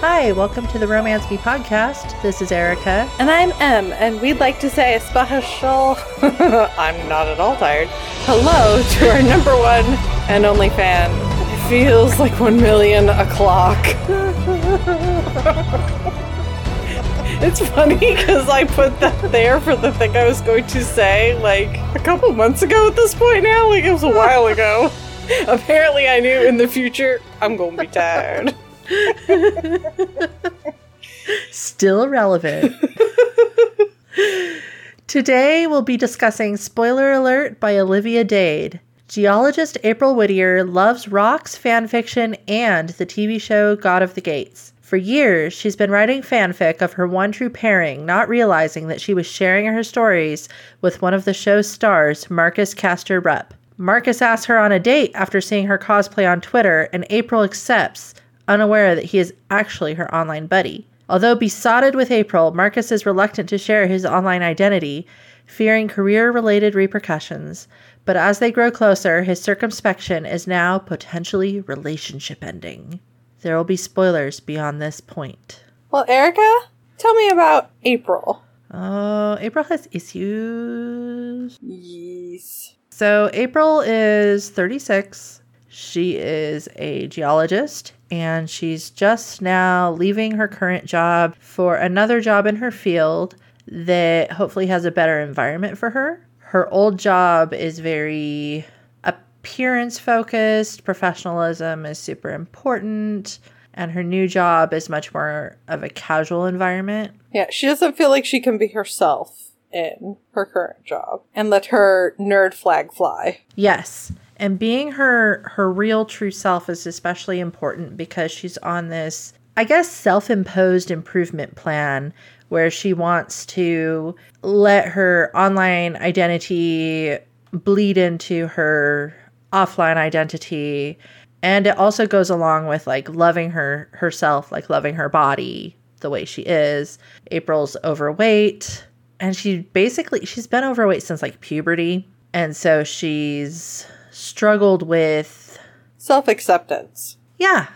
Hi, welcome to the Romance Me podcast. This is Erica. And I'm M, and we'd like to say a special, I'm not at all tired, hello to our number one and only fan. It feels like one million o'clock. it's funny because I put that there for the thing I was going to say like a couple months ago at this point now, like it was a while ago. Apparently, I knew in the future I'm going to be tired. Still relevant. Today we'll be discussing Spoiler Alert by Olivia Dade. Geologist April Whittier loves rocks, fanfiction, and the TV show God of the Gates. For years, she's been writing fanfic of her one true pairing, not realizing that she was sharing her stories with one of the show's stars, Marcus Caster Rupp. Marcus asks her on a date after seeing her cosplay on Twitter, and April accepts, unaware that he is actually her online buddy. Although besotted with April, Marcus is reluctant to share his online identity, fearing career related repercussions. But as they grow closer, his circumspection is now potentially relationship ending. There will be spoilers beyond this point. Well, Erica, tell me about April. Oh, April has issues. Yes. So, April is 36. She is a geologist and she's just now leaving her current job for another job in her field that hopefully has a better environment for her. Her old job is very appearance focused, professionalism is super important, and her new job is much more of a casual environment. Yeah, she doesn't feel like she can be herself in her current job and let her nerd flag fly. Yes. And being her her real true self is especially important because she's on this I guess self-imposed improvement plan where she wants to let her online identity bleed into her offline identity. And it also goes along with like loving her herself like loving her body the way she is. April's overweight. And she basically she's been overweight since like puberty. And so she's struggled with self acceptance. Yeah.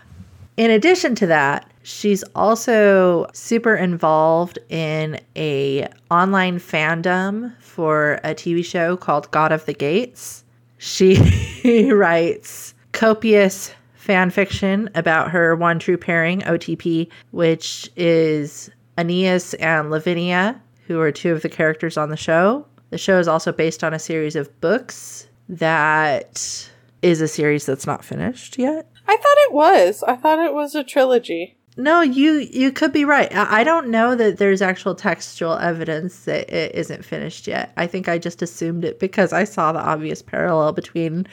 In addition to that, she's also super involved in a online fandom for a TV show called God of the Gates. She writes copious fan fiction about her one true pairing, OTP, which is Aeneas and Lavinia, who are two of the characters on the show. The show is also based on a series of books that is a series that's not finished yet. I thought it was. I thought it was a trilogy. No, you you could be right. I, don't know that there's actual textual evidence that it isn't finished yet. I think I just assumed it because I saw the obvious parallel between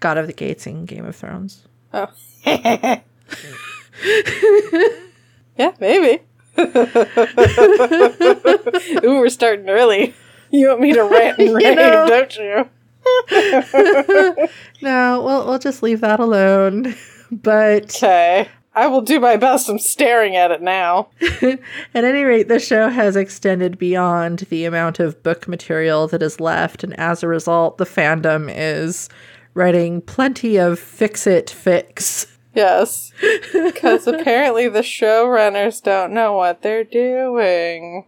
God of the Gates and Game of Thrones. Oh. yeah, maybe. Ooh, we're starting early. You want me to rant and rave, know, don't you? no, we'll we'll just leave that alone. But okay. I will do my best. I'm staring at it now. at any rate, the show has extended beyond the amount of book material that is left, and as a result, the fandom is writing plenty of fix it fics. Yes. Because apparently the showrunners don't know what they're doing.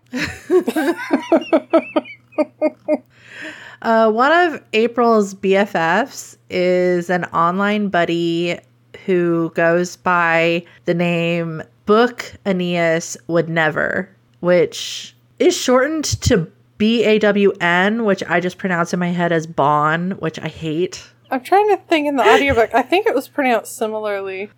Uh, one of April's BFFs is an online buddy who goes by the name Book Aeneas Would Never, which is shortened to B A W N, which I just pronounce in my head as Bon, which I hate. I'm trying to think in the audiobook. I think it was pronounced similarly.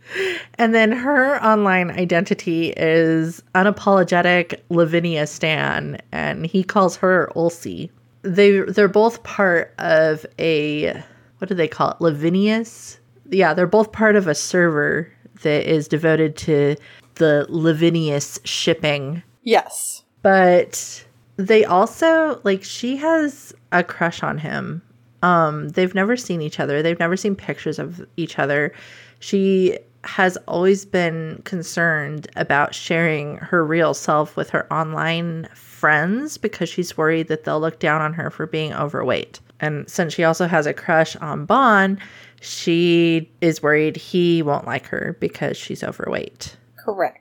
And then her online identity is unapologetic Lavinia Stan, and he calls her Ulsie they they're both part of a what do they call it? Lavineas. Yeah, they're both part of a server that is devoted to the Lavineas shipping. Yes. But they also like she has a crush on him. Um they've never seen each other. They've never seen pictures of each other. She has always been concerned about sharing her real self with her online friends because she's worried that they'll look down on her for being overweight. And since she also has a crush on Bon, she is worried he won't like her because she's overweight. Correct.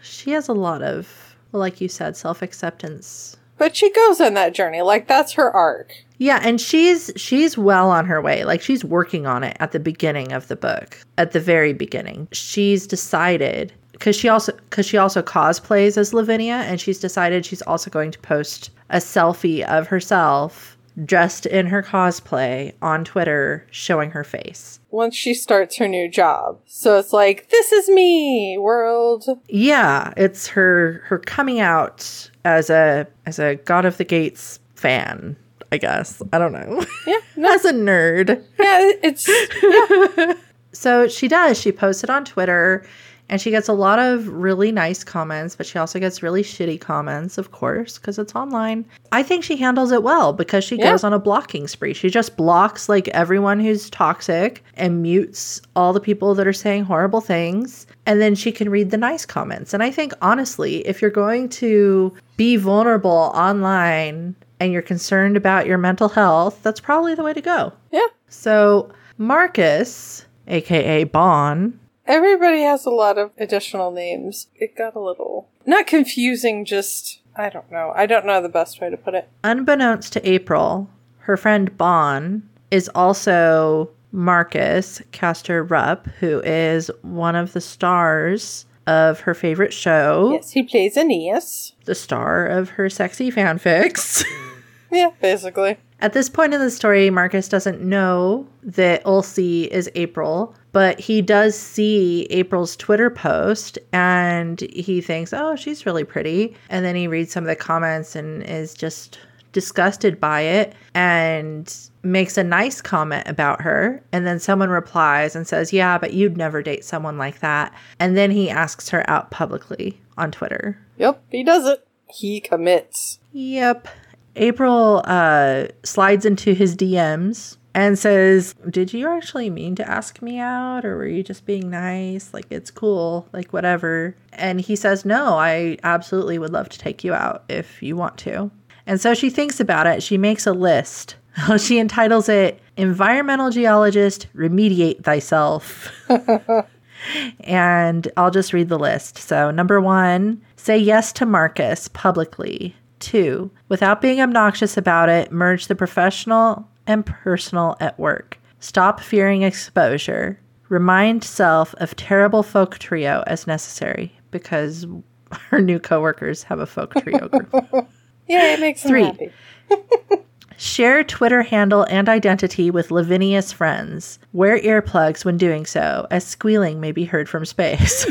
She has a lot of, like you said, self acceptance. But she goes on that journey. Like that's her arc. Yeah, and she's she's well on her way. Like she's working on it at the beginning of the book. At the very beginning. She's decided cuz she also cuz she also cosplays as Lavinia and she's decided she's also going to post a selfie of herself dressed in her cosplay on Twitter showing her face. Once she starts her new job. So it's like, this is me, world. Yeah, it's her her coming out as a as a God of the Gates fan, I guess. I don't know. Yeah, no. as a nerd. Yeah, it's yeah. So she does. She posted on Twitter and she gets a lot of really nice comments, but she also gets really shitty comments, of course, because it's online. I think she handles it well because she Yeah. goes on a blocking spree. She just blocks like everyone who's toxic and mutes all the people that are saying horrible things. And then she can read the nice comments. And I think, honestly, if you're going to be vulnerable online and you're concerned about your mental health, that's probably the way to go. Yeah. So, Marcus, aka Bon, Everybody has a lot of additional names. It got a little not confusing, just I don't know. I don't know the best way to put it. unbeknownst to April, her friend Bon is also Marcus Caster Rupp, who is one of the stars of her favorite show, Yes, he plays Aeneas. the star of her sexy fanfics. Yeah, basically. At this point in the story, Marcus doesn't know that Ulsie is April, but he does see April's Twitter post and he thinks, oh, she's really pretty. And then he reads some of the comments and is just disgusted by it and makes a nice comment about her. And then someone replies and says, yeah, but you'd never date someone like that. And then he asks her out publicly on Twitter. Yep, he does it. He commits. Yep. April uh, slides into his DMs and says, Did you actually mean to ask me out or were you just being nice? Like, it's cool, like, whatever. And he says, No, I absolutely would love to take you out if you want to. And so she thinks about it. She makes a list. she entitles it Environmental Geologist Remediate Thyself. and I'll just read the list. So, number one, say yes to Marcus publicly. Two, without being obnoxious about it, merge the professional and personal at work. Stop fearing exposure. Remind self of terrible folk trio as necessary because our new coworkers have a folk trio group. Yeah, it makes Three. happy. Share Twitter handle and identity with Lavinia's friends. Wear earplugs when doing so, as squealing may be heard from space.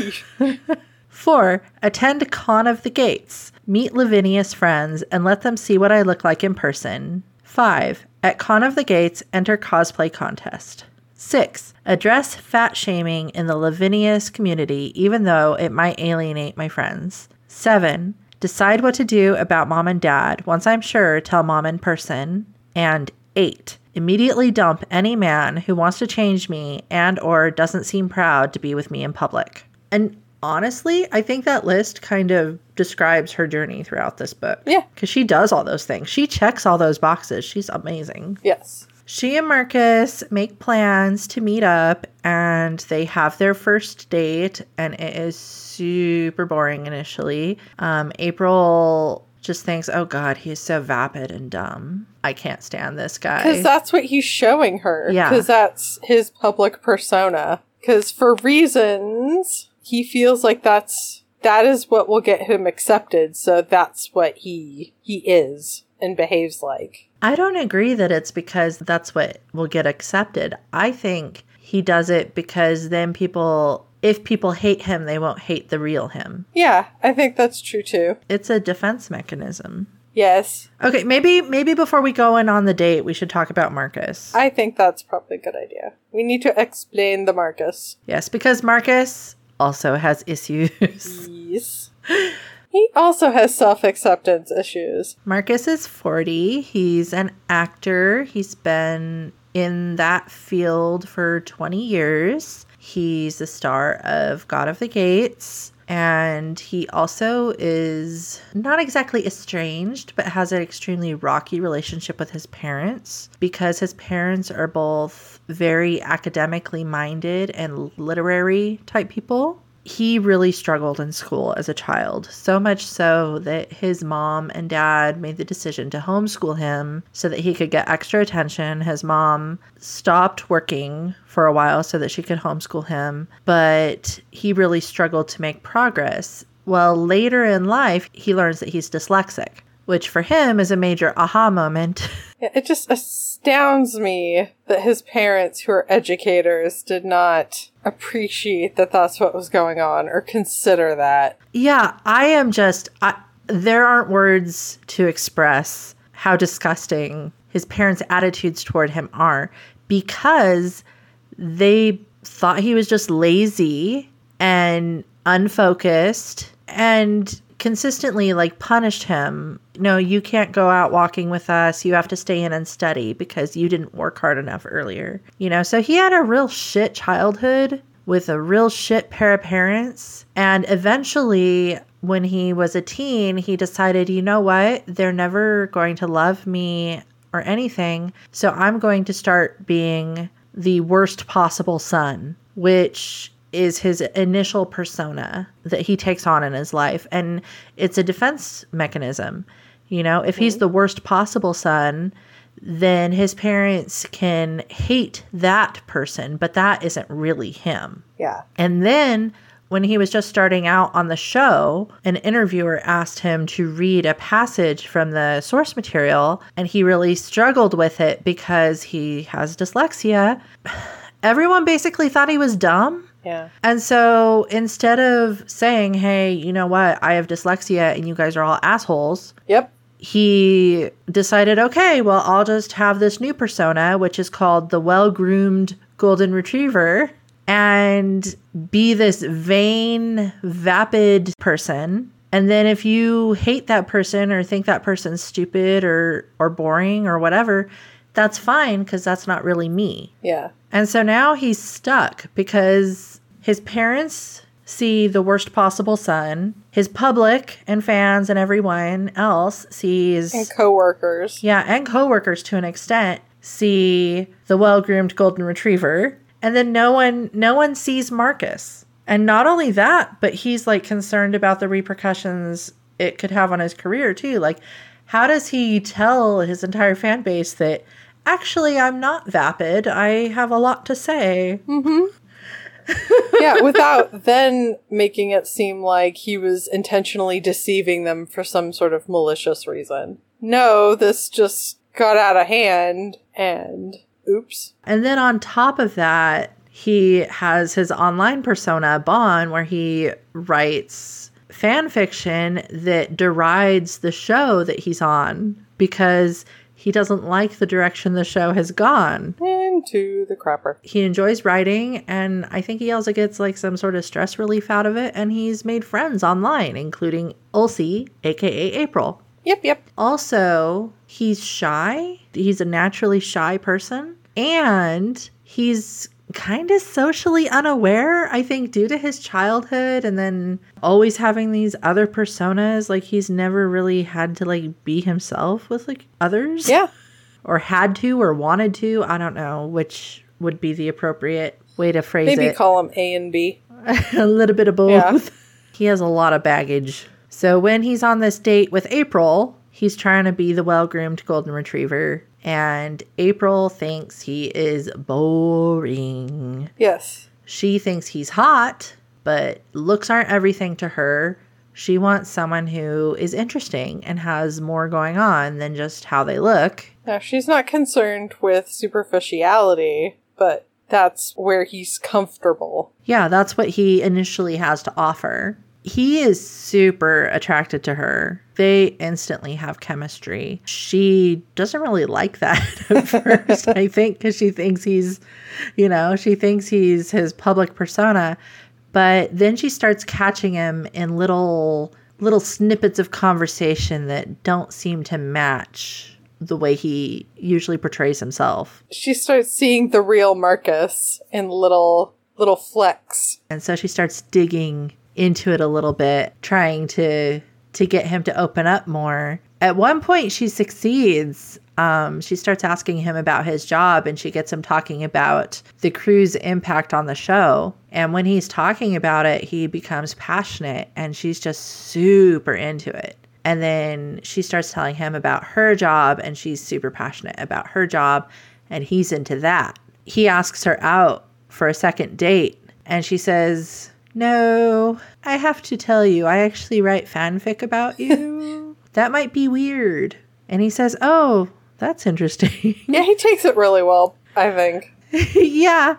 Four, attend Con of the Gates. Meet Lavinia's friends and let them see what I look like in person. Five, at Con of the Gates, enter cosplay contest. Six, address fat shaming in the Lavinia's community, even though it might alienate my friends. Seven, decide what to do about mom and dad. Once I'm sure, tell mom in person. And eight, immediately dump any man who wants to change me and or doesn't seem proud to be with me in public. And honestly, I think that list kind of describes her journey throughout this book. Yeah. Because she does all those things. She checks all those boxes. She's amazing. Yes. She and Marcus make plans to meet up and they have their first date, and it is super boring initially. Um, April just thinks, oh God, he's so vapid and dumb. I can't stand this guy. Because that's what he's showing her. Yeah. Because that's his public persona. Because for reasons, he feels like that's that is what will get him accepted. So that's what he he is and behaves like. I don't agree that it's because that's what will get accepted. I think he does it because then people, if people hate him, they won't hate the real him. Yeah, I think that's true too. It's a defense mechanism. Yes, Okay, maybe maybe before we go in on the date, we should talk about Marcus. I think that's probably a good idea. We need to explain the Marcus. yes, because Marcus also has issues. Yes. He also has self acceptance issues. Marcus is 40. He's an actor. He's been in that field for 20 years. He's the star of God of the Gates. And he also is not exactly estranged, but has an extremely rocky relationship with his parents because his parents are both very academically minded and literary type people. he really struggled in school as a child, so much so that his mom and dad made the decision to homeschool him so that he could get extra attention. His mom stopped working for a while so that she could homeschool him, but he really struggled to make progress. Well, later in life, he learns that he's dyslexic, which for him is a major aha moment. Yeah, it just astounds me that his parents, who are educators, did not appreciate that that's what was going on or consider that. Yeah, I am just. I, there aren't words to express how disgusting his parents' attitudes toward him are because they thought he was just lazy and unfocused and consistently like punished him. No, you can't go out walking with us. You have to stay in and study because you didn't work hard enough earlier. You know, so he had a real shit childhood with a real shit pair of parents. And eventually, when he was a teen, he decided, you know what? They're never going to love me or anything. So I'm going to start being the worst possible son, which is his initial persona that he takes on in his life. And it's a defense mechanism. You know, if he's the worst possible son, then his parents can hate that person, but that isn't really him. Yeah. And then when he was just starting out on the show, an interviewer asked him to read a passage from the source material, and he really struggled with it because he has dyslexia. Everyone basically thought he was dumb. Yeah. And so instead of saying, hey, you know what, I have dyslexia and you guys are all assholes, Yep. he decided, okay, well, I'll just have this new persona, which is called the well groomed golden retriever, and be this vain, vapid person. And then if you hate that person or think that person's stupid or, or boring or whatever, that's fine because that's not really me. Yeah. And so now he's stuck because his parents see the worst possible son. His public and fans and everyone else sees And coworkers. yeah, and coworkers to an extent see the well-groomed golden retriever, and then no one no one sees Marcus. And not only that, but he's like concerned about the repercussions it could have on his career too. Like how does he tell his entire fan base that actually I'm not vapid. I have a lot to say. Mm-hmm. yeah, without then making it seem like he was intentionally deceiving them for some sort of malicious reason. No, this just got out of hand and oops. And then on top of that, he has his online persona, Bon, where he writes fan fiction that derides the show that he's on because he doesn't like the direction the show has gone. Into the crapper. He enjoys writing, and I think he also gets like some sort of stress relief out of it. And he's made friends online, including Ulsie, aka April. Yep, yep. Also, he's shy. He's a naturally shy person. And he's kind of socially unaware, I think, due to his childhood and then always having these other personas. Like, he's never really had to, like, be himself with, like, others. Yeah. Or had to or wanted to. I don't know which would be the appropriate way to phrase Maybe it Maybe call him A and B. a little bit of both. Yeah. He has a lot of baggage. So when he's on this date with April, he's trying to be the well groomed golden retriever. And April thinks he is boring. Yes. She thinks he's hot, but looks aren't everything to her. She wants someone who is interesting and has more going on than just how they look. Now she's not concerned with superficiality, but that's where he's comfortable. Yeah, that's what he initially has to offer. He is super attracted to her. They instantly have chemistry. She doesn't really like that at first, I think, because she thinks he's, you know, she thinks he's his public persona. But then she starts catching him in little little snippets of conversation that don't seem to match the way he usually portrays himself. She starts seeing the real Marcus in little little flecks. And so she starts digging into it a little bit, trying to to get him to open up more. At one point she succeeds. Um, she starts asking him about his job and she gets him talking about the crew's impact on the show. And when he's talking about it, he becomes passionate and she's just super into it. And then she starts telling him about her job and she's super passionate about her job and he's into that. He asks her out for a second date and she says, No, I have to tell you, I actually write fanfic about you. that might be weird. And he says, Oh, that's interesting. Yeah, he takes it really well, I think. yeah.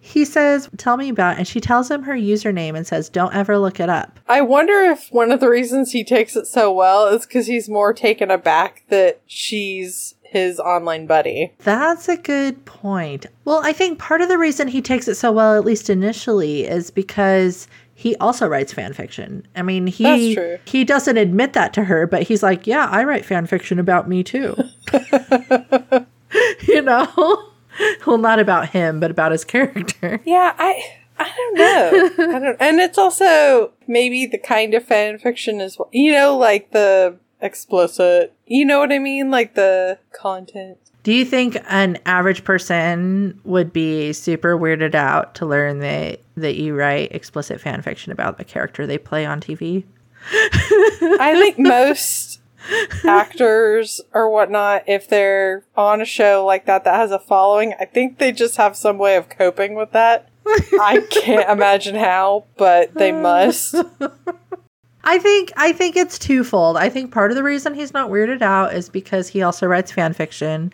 He says, Tell me about it. And she tells him her username and says, Don't ever look it up. I wonder if one of the reasons he takes it so well is because he's more taken aback that she's his online buddy. That's a good point. Well, I think part of the reason he takes it so well, at least initially, is because he also writes fan fiction. I mean, he he doesn't admit that to her, but he's like, "Yeah, I write fan fiction about me too." you know? Well, not about him, but about his character. Yeah, I I don't know. I don't and it's also maybe the kind of fan fiction as well. You know, like the explicit. You know what I mean? Like the content. Do you think an average person would be super weirded out to learn that that you write explicit fan fiction about the character they play on TV? I think most actors or whatnot, if they're on a show like that that has a following, I think they just have some way of coping with that. I can't imagine how, but they must. I think I think it's twofold. I think part of the reason he's not weirded out is because he also writes fan fiction,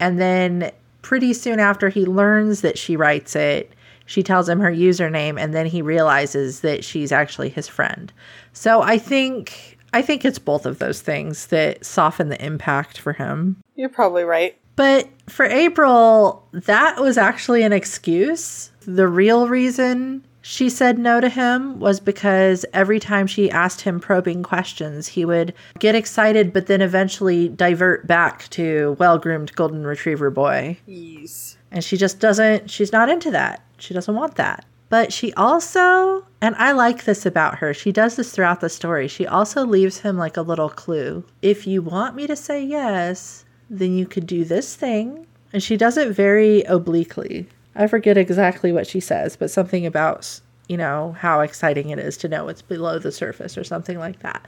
and then pretty soon after he learns that she writes it, she tells him her username, and then he realizes that she's actually his friend. So I think I think it's both of those things that soften the impact for him. You're probably right. But for April, that was actually an excuse. The real reason she said no to him was because every time she asked him probing questions, he would get excited, but then eventually divert back to well groomed golden retriever boy. Yes. And she just doesn't, she's not into that. She doesn't want that. But she also, and I like this about her, she does this throughout the story. She also leaves him like a little clue. If you want me to say yes, then you could do this thing. And she does it very obliquely. I forget exactly what she says, but something about, you know, how exciting it is to know what's below the surface or something like that.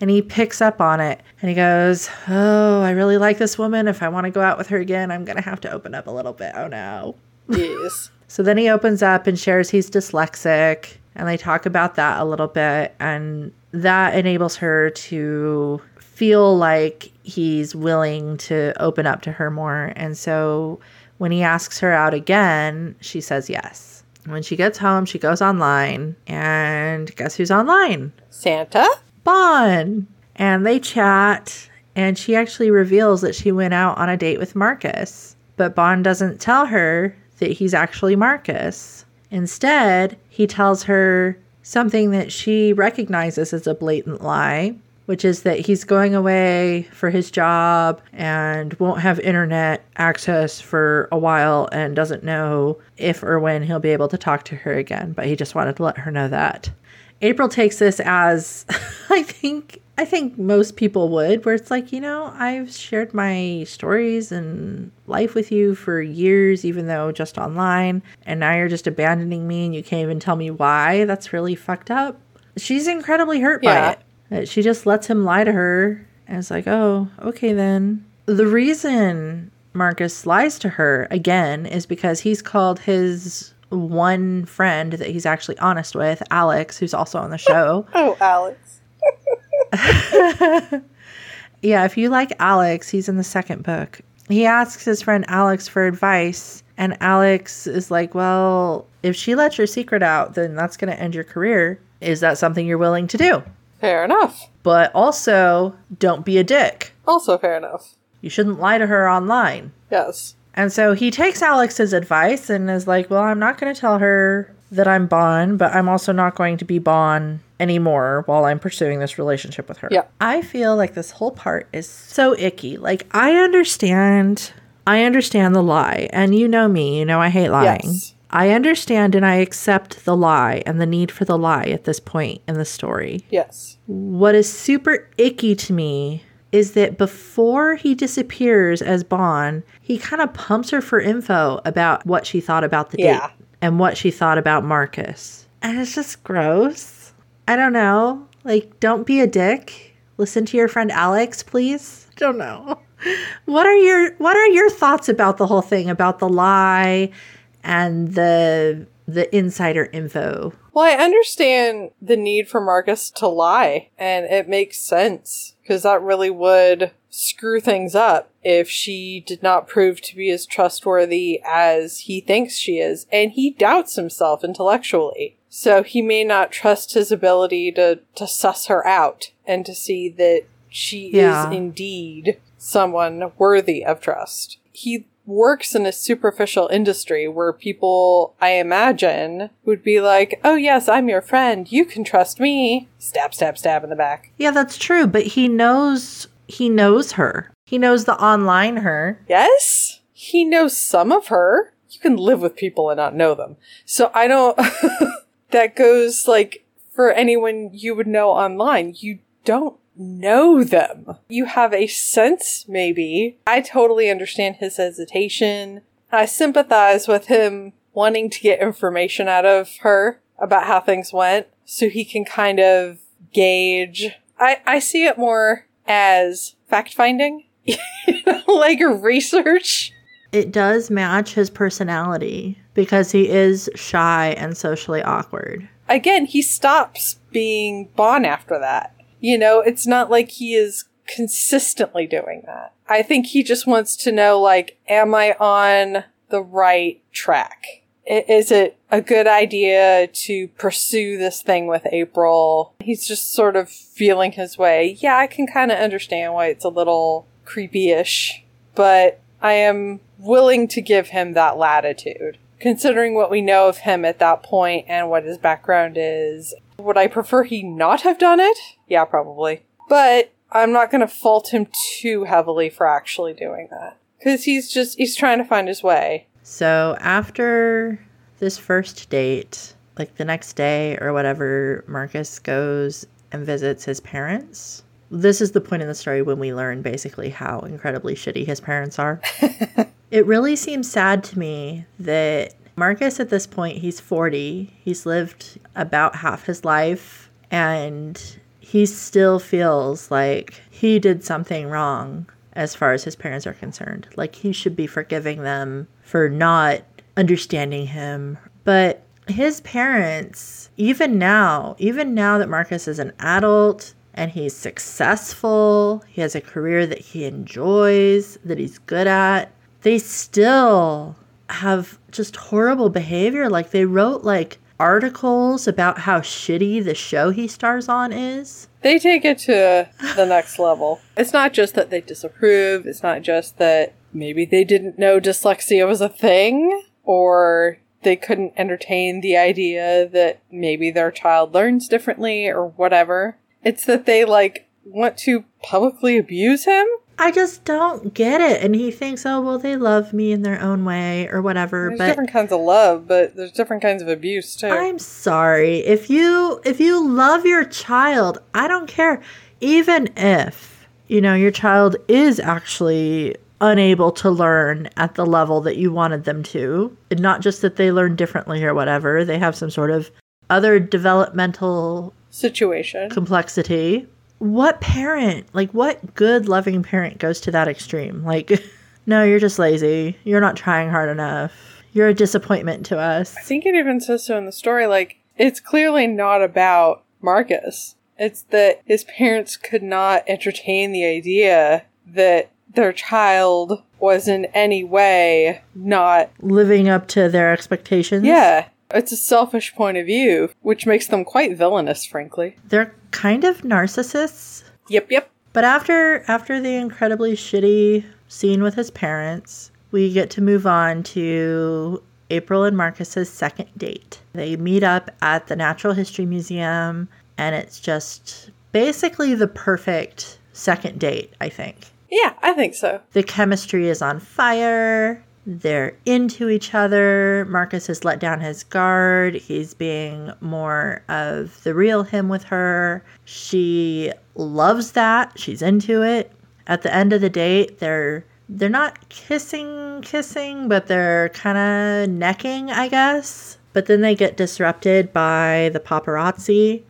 And he picks up on it and he goes, Oh, I really like this woman. If I want to go out with her again, I'm going to have to open up a little bit. Oh no. Yes. So then he opens up and shares he's dyslexic, and they talk about that a little bit, and that enables her to feel like he's willing to open up to her more. And so when he asks her out again, she says yes. When she gets home, she goes online, and guess who's online? Santa? Bon. And they chat, and she actually reveals that she went out on a date with Marcus. But Bon doesn't tell her that he's actually Marcus. Instead, he tells her something that she recognizes as a blatant lie, which is that he's going away for his job and won't have internet access for a while and doesn't know if or when he'll be able to talk to her again, but he just wanted to let her know that. April takes this as I think I think most people would where it's like, you know, I've shared my stories and life with you for years even though just online and now you're just abandoning me and you can't even tell me why. That's really fucked up. She's incredibly hurt by it. She just lets him lie to her and it's like, "Oh, okay then." The reason Marcus lies to her again is because he's called his one friend that he's actually honest with, Alex, who's also on the show. Oh, Alex. yeah, if you like Alex, he's in the second book. He asks his friend Alex for advice, and Alex is like, Well, if she lets your secret out, then that's going to end your career. Is that something you're willing to do? Fair enough. But also, don't be a dick. Also fair enough. You shouldn't lie to her online. Yes. And so he takes Alex's advice and is like, Well, I'm not going to tell her that I'm Bon, but I'm also not going to be Bon anymore while I'm pursuing this relationship with her. Yeah. I feel like this whole part is so icky. Like, I understand. I understand the lie. And you know me, you know I hate lying. Yes. I understand and I accept the lie and the need for the lie at this point in the story. Yes. What is super icky to me is that before he disappears as Bon, he kind of pumps her for info about what she thought about the Yeah. date and what she thought about Marcus. And it's just gross. I don't know. Like, don't be a dick. Listen to your friend Alex, please. Don't know. What are your what are your thoughts about the whole thing about the lie and the the insider info? Well, I understand the need for Marcus to lie, and it makes sense because that really would screw things up if she did not prove to be as trustworthy as he thinks she is, and he doubts himself intellectually. So he may not trust his ability to, to suss her out and to see that she Yeah. is indeed someone worthy of trust. He works in a superficial industry where people, I imagine, would be like, oh, yes, I'm your friend. You can trust me. Stab, stab, stab in the back. Yeah, that's true, but he knows he knows her. He knows the online her. Yes? He knows some of her. You can live with people and not know them. So I don't. that goes like for anyone you would know online. You don't know them. You have a sense, maybe. I totally understand his hesitation. I sympathize with him wanting to get information out of her about how things went so he can kind of gauge. I, I see it more as fact finding, like research. It does match his personality because he is shy and socially awkward. Again, he stops being Bon after that. You know, it's not like he is consistently doing that. I think he just wants to know, like, am I on the right track? Is it a good idea to pursue this thing with April? He's just sort of feeling his way. Yeah, I can kind of understand why it's a little creepy-ish, but I am willing to give him that latitude. Considering what we know of him at that point and what his background is, would I prefer he not have done it? Yeah, probably. But I'm not going to fault him too heavily for actually doing that. Because he's just, he's trying to find his way. So after this first date, like the next day or whatever, Marcus goes and visits his parents. This is the point in the story when we learn basically how incredibly shitty his parents are. it really seems sad to me that Marcus, at this point, he's 40. He's lived about half his life, and he still feels like he did something wrong as far as his parents are concerned. Like he should be forgiving them for not understanding him. But his parents, even now, even now that Marcus is an adult and he's successful, he has a career that he enjoys, that he's good at, they still have just horrible behavior. Like they wrote like articles about how shitty the show he stars on is. They take it to the next level. It's not just that they disapprove, it's not just that maybe they didn't know dyslexia was a thing, or they couldn't entertain the idea that maybe their child learns differently or whatever. It's that they like want to publicly abuse him. I just don't get it. And he thinks, oh, well, they love me in their own way or whatever. There's but different kinds of love, but there's different kinds of abuse too. I'm sorry. If you if you love your child, I don't care. Even if, you know, your child is actually unable to learn at the level that you wanted them to. And not just that they learn differently or whatever. They have some sort of other developmental Situation. complexity. What parent, like what good loving parent goes to that extreme? Like, no, you're just lazy. You're not trying hard enough. You're a disappointment to us. I think it even says so in the story. Like, it's clearly not about Marcus. It's that his parents could not entertain the idea that their child was in any way not. Living up to their expectations. Yeah. It's a selfish point of view, which makes them quite villainous, frankly. They're kind of narcissists. Yep, yep. But after after the incredibly shitty scene with his parents, we get to move on to April and Marcus's second date. They meet up at the Natural History Museum and it's just basically the perfect second date, I think. Yeah, I think so. The chemistry is on fire. They're into each other. Marcus has let down his guard. He's being more of the real him with her. She loves that. She's into it. at the end of the date, they're they're not kissing kissing, but they're kind of necking, I guess. But then they get disrupted by the paparazzi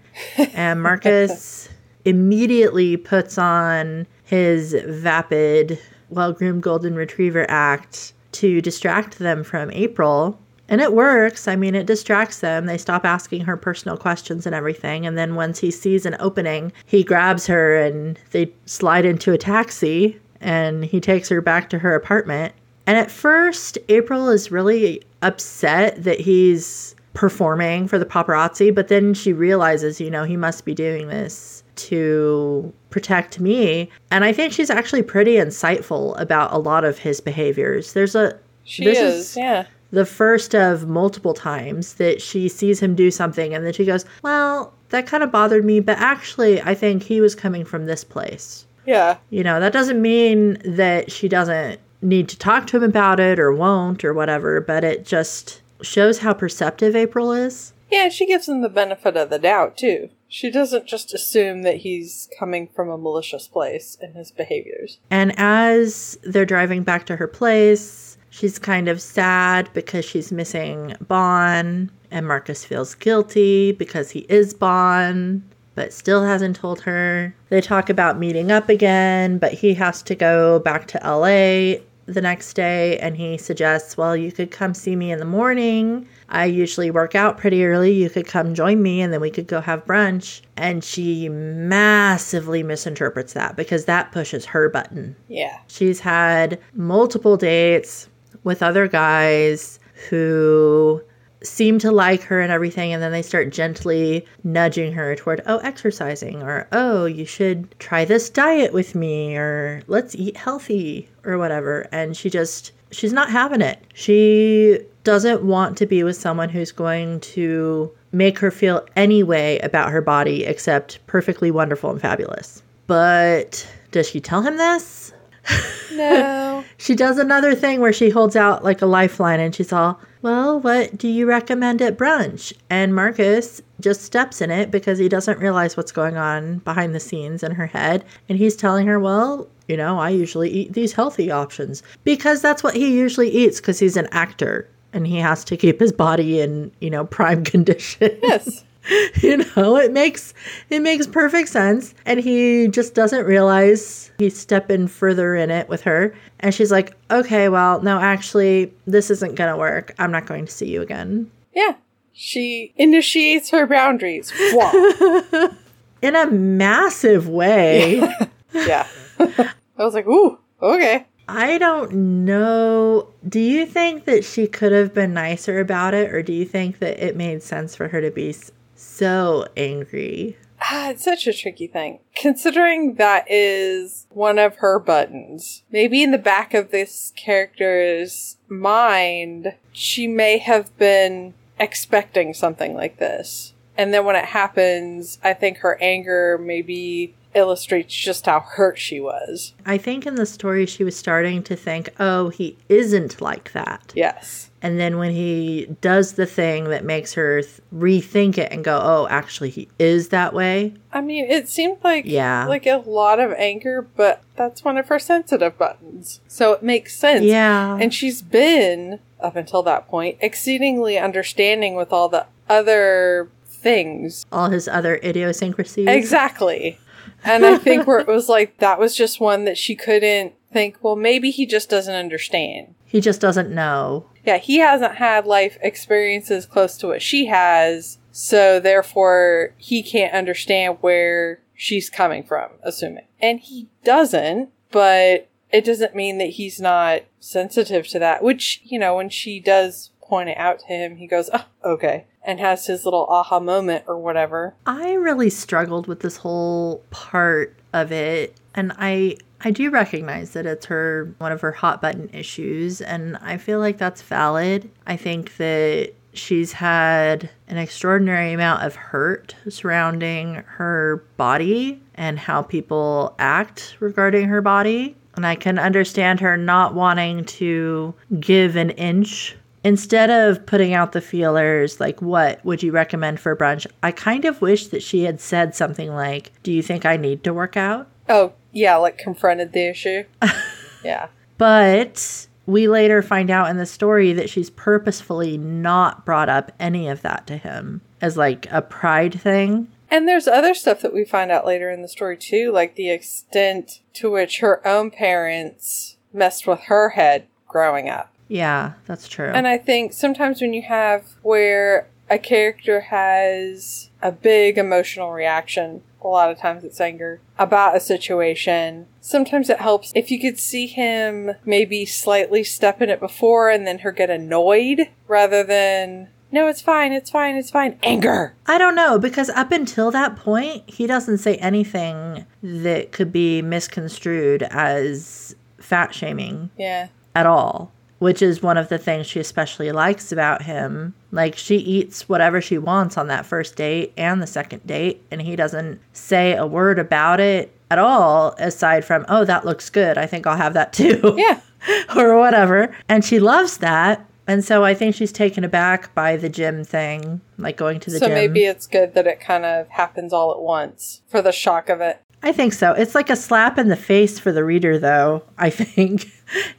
and Marcus immediately puts on his vapid, well groomed golden retriever act to distract them from April. And it works. I mean, it distracts them. They stop asking her personal questions and everything. And then once he sees an opening, he grabs her and they slide into a taxi and he takes her back to her apartment. And at first, April is really upset that he's performing for the paparazzi, but then she realizes, you know, he must be doing this to protect me. And I think she's actually pretty insightful about a lot of his behaviors. There's a She this is, yeah. the first of multiple times that she sees him do something and then she goes, Well, that kind of bothered me, but actually, I think he was coming from this place. Yeah. You know, that doesn't mean that she doesn't need to talk to him about it or won't or whatever, but it just shows how perceptive April is. Yeah, she gives him the benefit of the doubt, too. She doesn't just assume that he's coming from a malicious place in his behaviors. And as they're driving back to her place, she's kind of sad because she's missing Bon, and Marcus feels guilty because he is Bon, but still hasn't told her. They talk about meeting up again, but he has to go back to LA the next day and he suggests, Well, you could come see me in the morning. I usually work out pretty early. You could come join me and then we could go have brunch. And she massively misinterprets that because that pushes her button. Yeah. She's had multiple dates with other guys who seem to like her and everything and then they start gently nudging her toward oh exercising or oh you should try this diet with me or let's eat healthy or whatever. And she just she's not having it. She doesn't want to be with someone who's going to make her feel any way about her body except perfectly wonderful and fabulous. But does she tell him this No. she does another thing where she holds out like a lifeline and she's all, Well, what do you recommend at brunch? And Marcus just steps in it because he doesn't realize what's going on behind the scenes in her head. And he's telling her, Well, you know, I usually eat these healthy options because that's what he usually eats because he's an actor and he has to keep his body in, you know, prime condition. yes. you know it makes it makes perfect sense and he just doesn't realize he's stepping further in it with her and she's like okay well no actually this isn't gonna work i'm not going to see you again Yeah. She initiates her boundaries. In a massive way yeah. I was like, ooh, okay. i don't know do you think that she could have been nicer about it or do you think that it made sense for her to be so angry Ah, it's such a tricky thing. Considering that is one of her buttons, maybe in the back of this character's mind, she may have been expecting something like this. And then when it happens, I think her anger maybe illustrates just how hurt she was. i think in the story she was starting to think oh he isn't like that Yes. And then when he does the thing that makes her th- rethink it and go, oh, actually, he is that way. I mean, it seemed like Yeah. like a lot of anger, but that's one of her sensitive buttons. So it makes sense. Yeah. And she's been, up until that point, exceedingly understanding with all the other things. all his other idiosyncrasies. Exactly. And I think where it was like, that was just one that she couldn't think, well, maybe he just doesn't understand. He just doesn't know. Yeah, he hasn't had life experiences close to what she has, so therefore he can't understand where she's coming from, assuming. And he doesn't, but it doesn't mean that he's not sensitive to that, which, you know, when she does point it out to him, he goes, oh, okay, and has his little aha moment or whatever. I really struggled with this whole part of it. And I. I do recognize that it's her one of her hot button issues and I feel like that's valid. I think that she's had an extraordinary amount of hurt surrounding her body and how people act regarding her body. And I can understand her not wanting to give an inch. Instead of putting out the feelers, like, what would you recommend for brunch? I kind of wish that she had said something like, Do you think I need to work out? Oh, Yeah, like confronted the issue. yeah. But we later find out in the story that she's purposefully not brought up any of that to him as like a pride thing. And there's other stuff that we find out later in the story too, like the extent to which her own parents messed with her head growing up. Yeah, that's true. And I think sometimes when you have where a character has a big emotional reaction, a lot of times it's anger, about a situation, sometimes it helps if you could see him maybe slightly step in it before and then her get annoyed rather than no, it's fine, it's fine, it's fine. Anger. I don't know because up until that point, he doesn't say anything that could be misconstrued as fat shaming Yeah. at all, which is one of the things she especially likes about him. Like she eats whatever she wants on that first date and the second date, and he doesn't say a word about it at all aside from, "Oh, that looks good. I think I'll have that too." Yeah. or whatever. And she loves that. And so I think she's taken aback by the gym thing, like going to the so gym. maybe it's good that it kind of happens all at once for the shock of it. I think so. It's like a slap in the face for the reader, though, I think.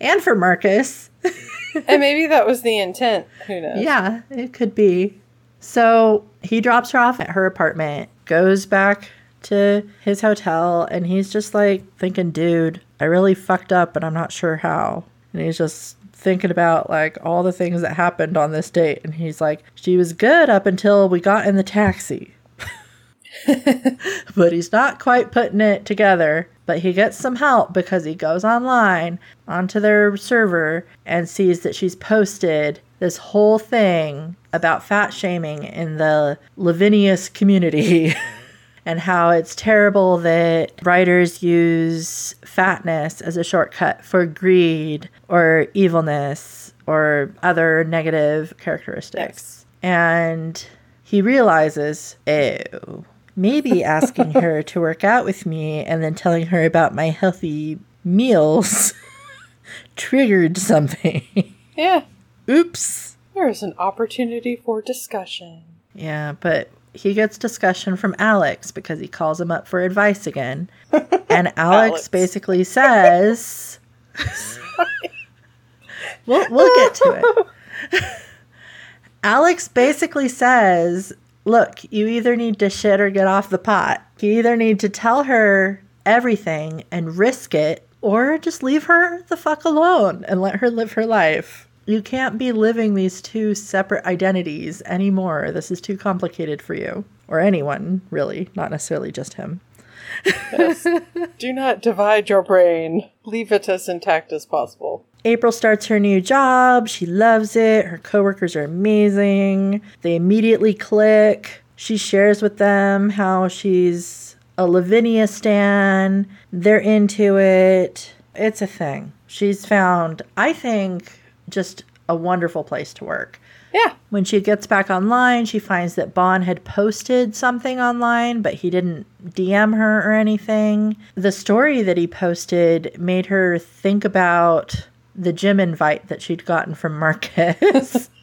and for Marcus. And maybe that was the intent. Who knows? Yeah, it could be. So he drops her off at her apartment, goes back to his hotel, and he's just like thinking, dude, I really fucked up and I'm not sure how. And he's just thinking about like all the things that happened on this date. And he's like, she was good up until we got in the taxi. but he's not quite putting it together. But he gets some help because he goes online onto their server and sees that she's posted this whole thing about fat shaming in the Lavineas community. and how it's terrible that writers use fatness as a shortcut for greed or evilness or other negative characteristics. And he realizes, oh, maybe asking her to work out with me and then telling her about my healthy meals triggered something. Yeah. Oops. There is an opportunity for discussion. Yeah, but he gets discussion from Alex because he calls him up for advice again. And Alex, Alex. basically says We'll we'll get to it. Alex basically says, "Look, you either need to shit or get off the pot. You either need to tell her everything and risk it or just leave her the fuck alone and let her live her life." You can't be living these two separate identities anymore. This is too complicated for you. Or anyone, really, not necessarily just him. Do not divide your brain. Leave it as intact as possible. April starts her new job. She loves it. Her coworkers are amazing. They immediately click. She shares with them how she's a Lavinia stan. They're into it. It's a thing. She's found, I think, just a wonderful place to work. Yeah. When she gets back online, she finds that Bon had posted something online, but he didn't DM her or anything. The story that he posted made her think about the gym invite that she'd gotten from Marcus.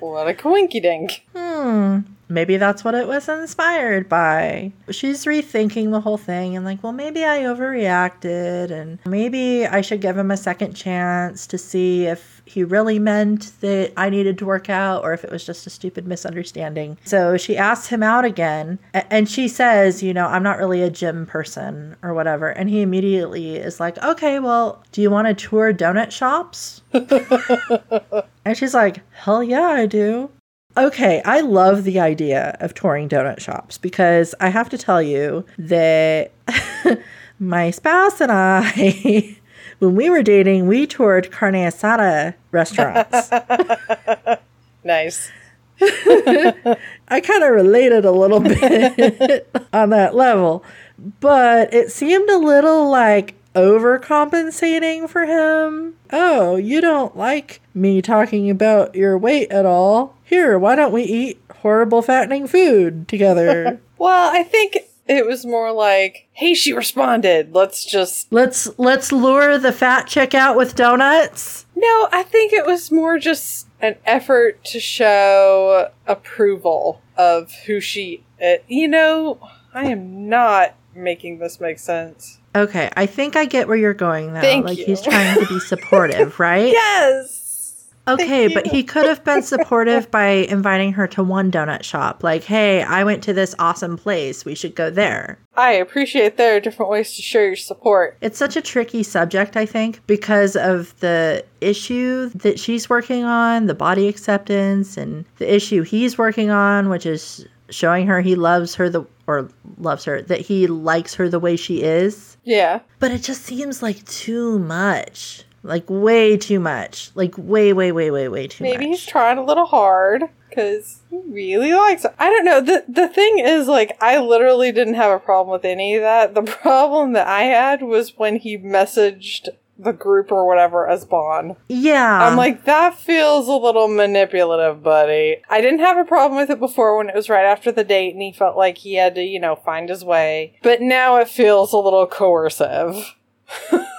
What a coinky dink. hmm, maybe that's what it was inspired by. She's rethinking the whole thing and, like, well, maybe I overreacted and maybe I should give him a second chance to see if he really meant that I needed to work out or if it was just a stupid misunderstanding. So she asks him out again and she says, you know, I'm not really a gym person or whatever. And he immediately is like, okay, well, do you want to tour donut shops? And she's like, hell yeah, I do. Okay, I love the idea of touring donut shops because I have to tell you that my spouse and I, when we were dating, we toured carne asada restaurants. Nice. I kind of related a little bit on that level, but it seemed a little like overcompensating for him. Oh, you don't like me talking about your weight at all? Here, why don't we eat horrible fattening food together? Well, I think it was more like, hey, she responded. Let's just. let's let's lure the fat chick out with donuts. No, I think it was more just an effort to show approval of who she. Uh, you know, I am not making this make sense. Okay, I think I get where you're going though. Thank like you. he's trying to be supportive, right? Yes. Okay, but he could have been supportive by inviting her to one donut shop. Like, hey, I went to this awesome place. We should go there. I appreciate there are different ways to show your support. It's such a tricky subject, I think, because of the issue that she's working on, the body acceptance, and the issue he's working on, which is showing her he loves her the or loves her that he likes her the way she is. Yeah. But it just seems like too much. Like way too much. Like way, way, way, way, way too Maybe much. he's trying a little hard because he really likes her. I don't know. The the thing is, like, I literally didn't have a problem with any of that. The problem that I had was when he messaged the group or whatever as Bon. yeah. I'm like, that feels a little manipulative, buddy. I didn't have a problem with it before when it was right after the date and he felt like he had to, you know, find his way. But now it feels a little coercive.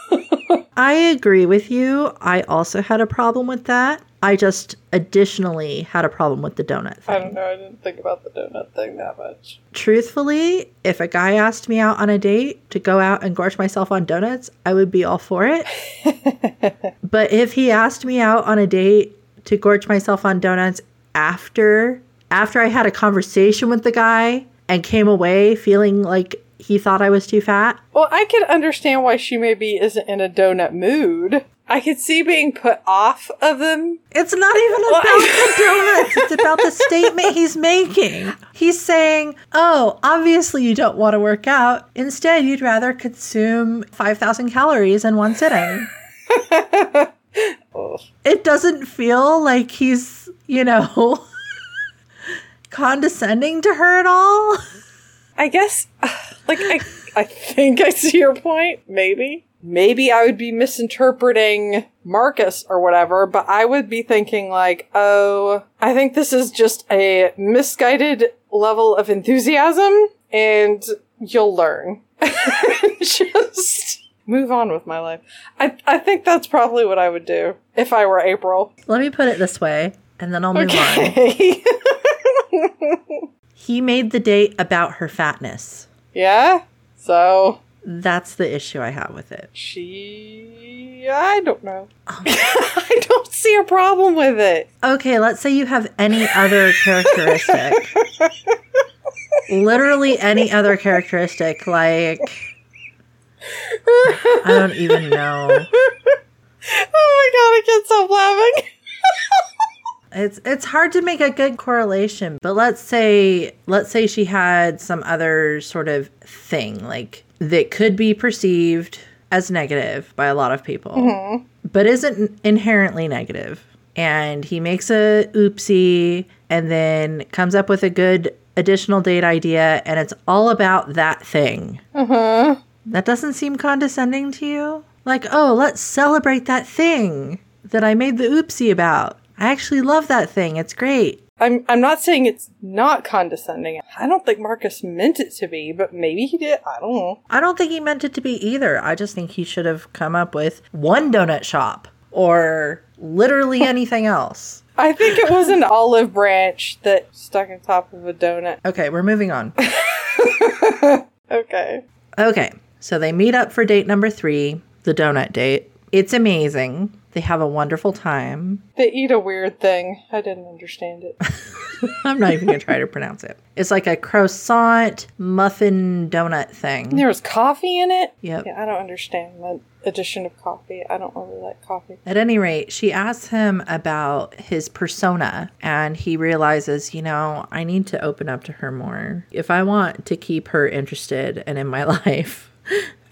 I agree with you. I also had a problem with that. I just additionally had a problem with the donut thing. I don't know. I didn't think about the donut thing that much. Truthfully, if a guy asked me out on a date to go out and gorge myself on donuts, I would be all for it. but if he asked me out on a date to gorge myself on donuts after after I had a conversation with the guy and came away feeling like he thought I was too fat, Well, I could understand why she maybe isn't in a donut mood. I could see being put off of them. It's not even about the donuts. It's about the statement he's making. He's saying, Oh, obviously you don't want to work out. Instead, you'd rather consume 5,000 calories in one sitting. It doesn't feel like he's, you know, condescending to her at all. I guess, like, I, I think I see your point. Maybe. Maybe I would be misinterpreting Marcus or whatever, but I would be thinking, like, oh, I think this is just a misguided level of enthusiasm, and you'll learn. just move on with my life. I, I think that's probably what I would do if I were April. Let me put it this way, and then I'll move on. Okay. He made the date about her fatness. Yeah? So, That's the issue I have with it. She. I don't know. Oh. I don't see a problem with it. Okay, let's say you have any other characteristic. Literally any other characteristic, like I don't even know. Oh my god, I can't stop laughing. It's it's hard to make a good correlation, but let's say let's say she had some other sort of thing like that could be perceived as negative by a lot of people, but isn't inherently negative. And he makes a oopsie and then comes up with a good additional date idea and it's all about that thing. Uh-huh. That doesn't seem condescending to you? Like, oh, let's celebrate that thing that I made the oopsie about. I actually love that thing. It's great. I'm I'm not saying it's not condescending. I don't think Marcus meant it to be, but maybe he did. I don't know. I don't think he meant it to be either. I just think he should have come up with one donut shop or literally anything else. I think it was an olive branch that stuck on top of a donut. Okay, we're moving on. Okay. Okay, so they meet up for date number three, the donut date. It's amazing. They have a wonderful time. They eat a weird thing. I didn't understand it. I'm not even gonna try to pronounce it. It's like a croissant muffin donut thing. There was coffee in it? Yep. Yeah, I don't understand the addition of coffee. I don't really like coffee. At any rate, she asks him about his persona, and he realizes, you know, I need to open up to her more. If I want to keep her interested and in my life,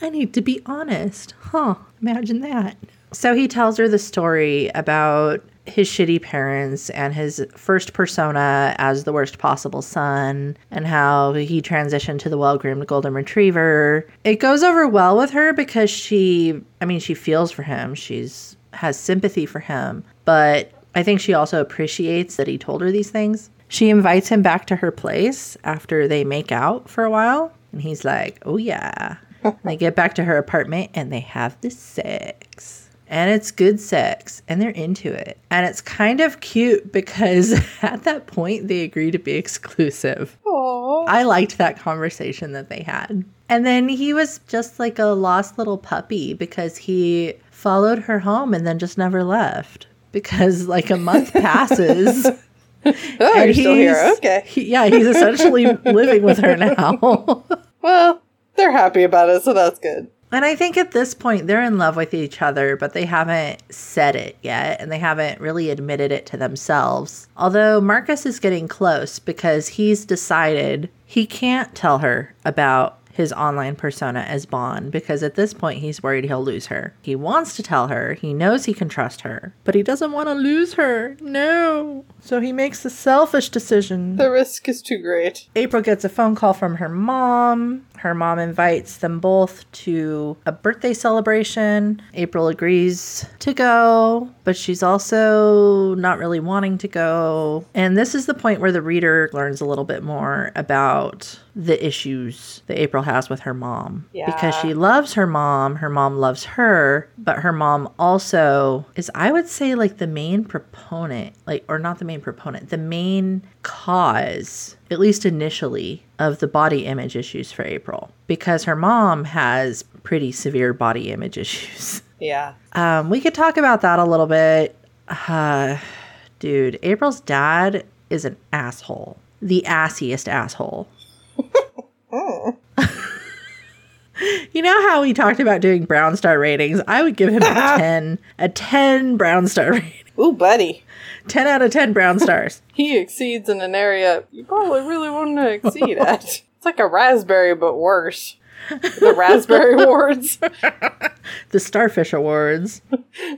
I need to be honest. Huh, imagine that. So he tells her the story about his shitty parents and his first persona as the worst possible son and how he transitioned to the well-groomed golden retriever. It goes over well with her because she I mean she feels for him. She's has sympathy for him, but I think she also appreciates that he told her these things. She invites him back to her place after they make out for a while, and he's like, "Oh yeah." They get back to her apartment and they have the sex. and it's good sex and they're into it. And it's kind of cute because at that point they agree to be exclusive. Aww. I liked that conversation that they had. And then he was just like a lost little puppy because he followed her home and then just never left because like a month passes. Oh, and you're still here. Okay. he- yeah, he's essentially living with her now. Well, they're happy about it, so that's good. And I think at this point they're in love with each other, but they haven't said it yet and they haven't really admitted it to themselves. Although Marcus is getting close because he's decided he can't tell her about his online persona as Bon because at this point he's worried he'll lose her. He wants to tell her, he knows he can trust her, but he doesn't want to lose her. No. So he makes a selfish decision. The risk is too great. April gets a phone call from her mom. Her mom invites them both to a birthday celebration. April agrees to go, but she's also not really wanting to go. And this is the point where the reader learns a little bit more about the issues that April has with her mom. Yeah. Because she loves her mom, her mom loves her, but her mom also is, I would say, like the main proponent, like, or not the main proponent, the main cause, at least initially, of the body image issues for April. Because her mom has pretty severe body image issues. Yeah. Um, we could talk about that a little bit. Uh, dude, April's dad is an asshole. The assiest asshole. you know how we talked about doing brown star ratings? I would give him a 10, a 10 brown star rating. Ooh, buddy. 10 out of 10 brown stars. He exceeds in an area you probably really want to exceed at. It's like a raspberry, but worse. The raspberry awards. the Starfish Awards.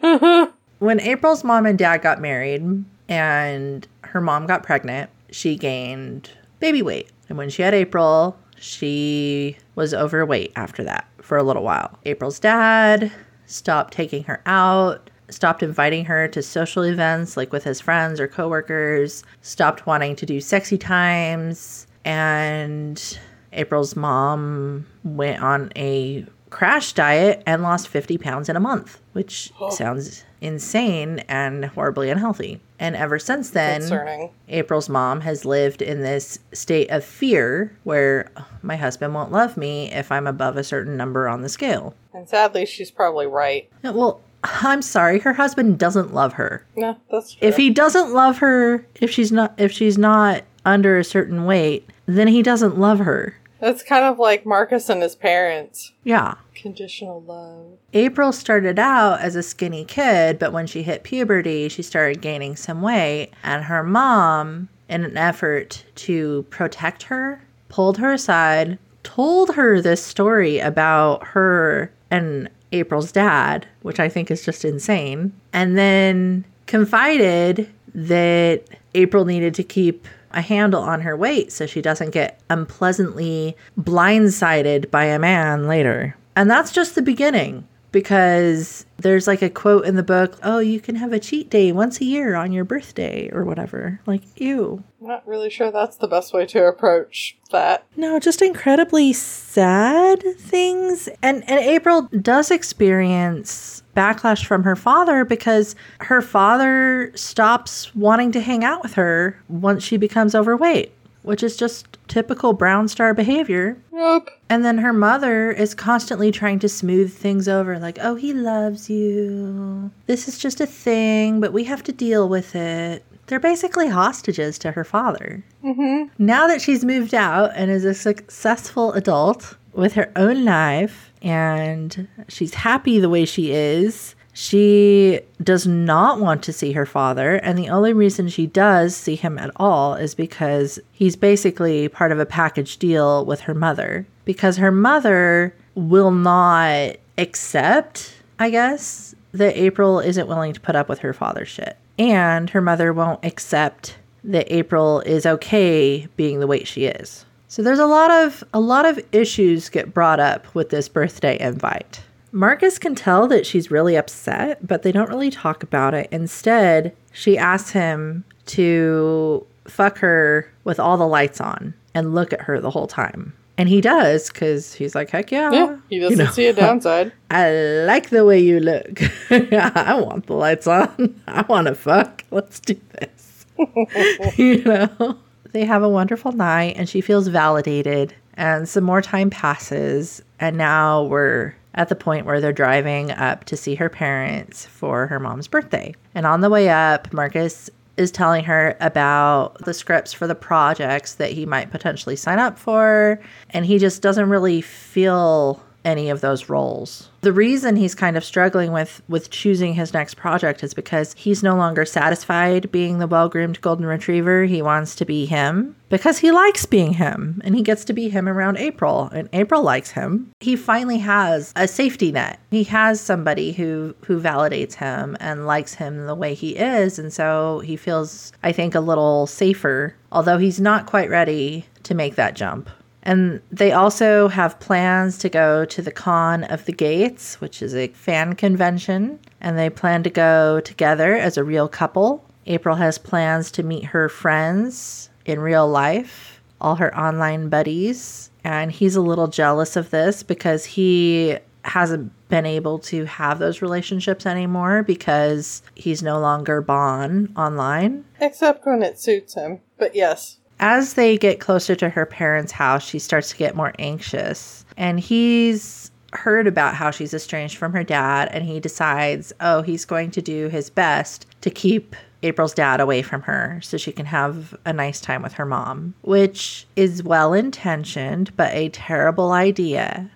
when April's mom and dad got married and her mom got pregnant, she gained baby weight. And when she had April, she was overweight after that for a little while. April's dad stopped taking her out, stopped inviting her to social events like with his friends or coworkers, stopped wanting to do sexy times, and April's mom went on a crash diet and lost 50 pounds in a month, which sounds insane and horribly unhealthy. And ever since then, Concerning. April's mom has lived in this state of fear where "Oh, my husband won't love me if I'm above a certain number on the scale. And sadly, she's probably right. Well, I'm sorry, her husband doesn't love her. No, that's true. If he doesn't love her, if she's not if she's not under a certain weight, then he doesn't love her. That's kind of like Marcus and his parents. Yeah. Conditional love. April started out as a skinny kid, but when she hit puberty, she started gaining some weight. And her mom, in an effort to protect her, pulled her aside, told her this story about her and April's dad, which I think is just insane, and then confided that April needed to keep a handle on her weight so she doesn't get unpleasantly blindsided by a man later. And that's just the beginning because there's like a quote in the book oh, you can have a cheat day once a year on your birthday or whatever. Like, ew. I'm not really sure that's the best way to approach that. No, just incredibly sad things. And and April does experience backlash from her father because her father stops wanting to hang out with her once she becomes overweight, which is just typical brown star behavior. Yup. And then her mother is constantly trying to smooth things over, like, oh, he loves you. This is just a thing, but we have to deal with it. They're basically hostages to her father. Mm-hmm. Now that she's moved out and is a successful adult with her own life and she's happy the way she is, she does not want to see her father. And the only reason she does see him at all is because he's basically part of a package deal with her mother. Because her mother will not accept, I guess, that April isn't willing to put up with her father's shit. And her mother won't accept that April is okay being the way she is. So there's a lot of a lot of issues get brought up with this birthday invite. Marcus can tell that she's really upset, but they don't really talk about it. Instead, she asks him to fuck her with all the lights on and look at her the whole time. And he does because he's like, heck yeah. Yeah, he doesn't know. see a downside. I like the way you look. I want the lights on. I want to fuck. Let's do this. you know? They have a wonderful night and she feels validated. And some more time passes. And now we're at the point where they're driving up to see her parents for her mom's birthday. And on the way up, Marcus is telling her about the scripts for the projects that he might potentially sign up for. And he just doesn't really feel any of those roles. The reason he's kind of struggling with with choosing his next project is because he's no longer satisfied being the well-groomed golden retriever. He wants to be him because he likes being him and he gets to be him around April and April likes him. He finally has a safety net. He has somebody who who validates him and likes him the way he is and so he feels I think a little safer although he's not quite ready to make that jump. And they also have plans to go to the Con of the Gates, which is a fan convention, and they plan to go together as a real couple. April has plans to meet her friends in real life, all her online buddies, and he's a little jealous of this because he hasn't been able to have those relationships anymore because he's no longer Bon online. Except when it suits him. But yes. As they get closer to her parents' house, she starts to get more anxious. And he's heard about how she's estranged from her dad, and he decides, oh, he's going to do his best to keep April's dad away from her so she can have a nice time with her mom, which is well intentioned, but a terrible idea.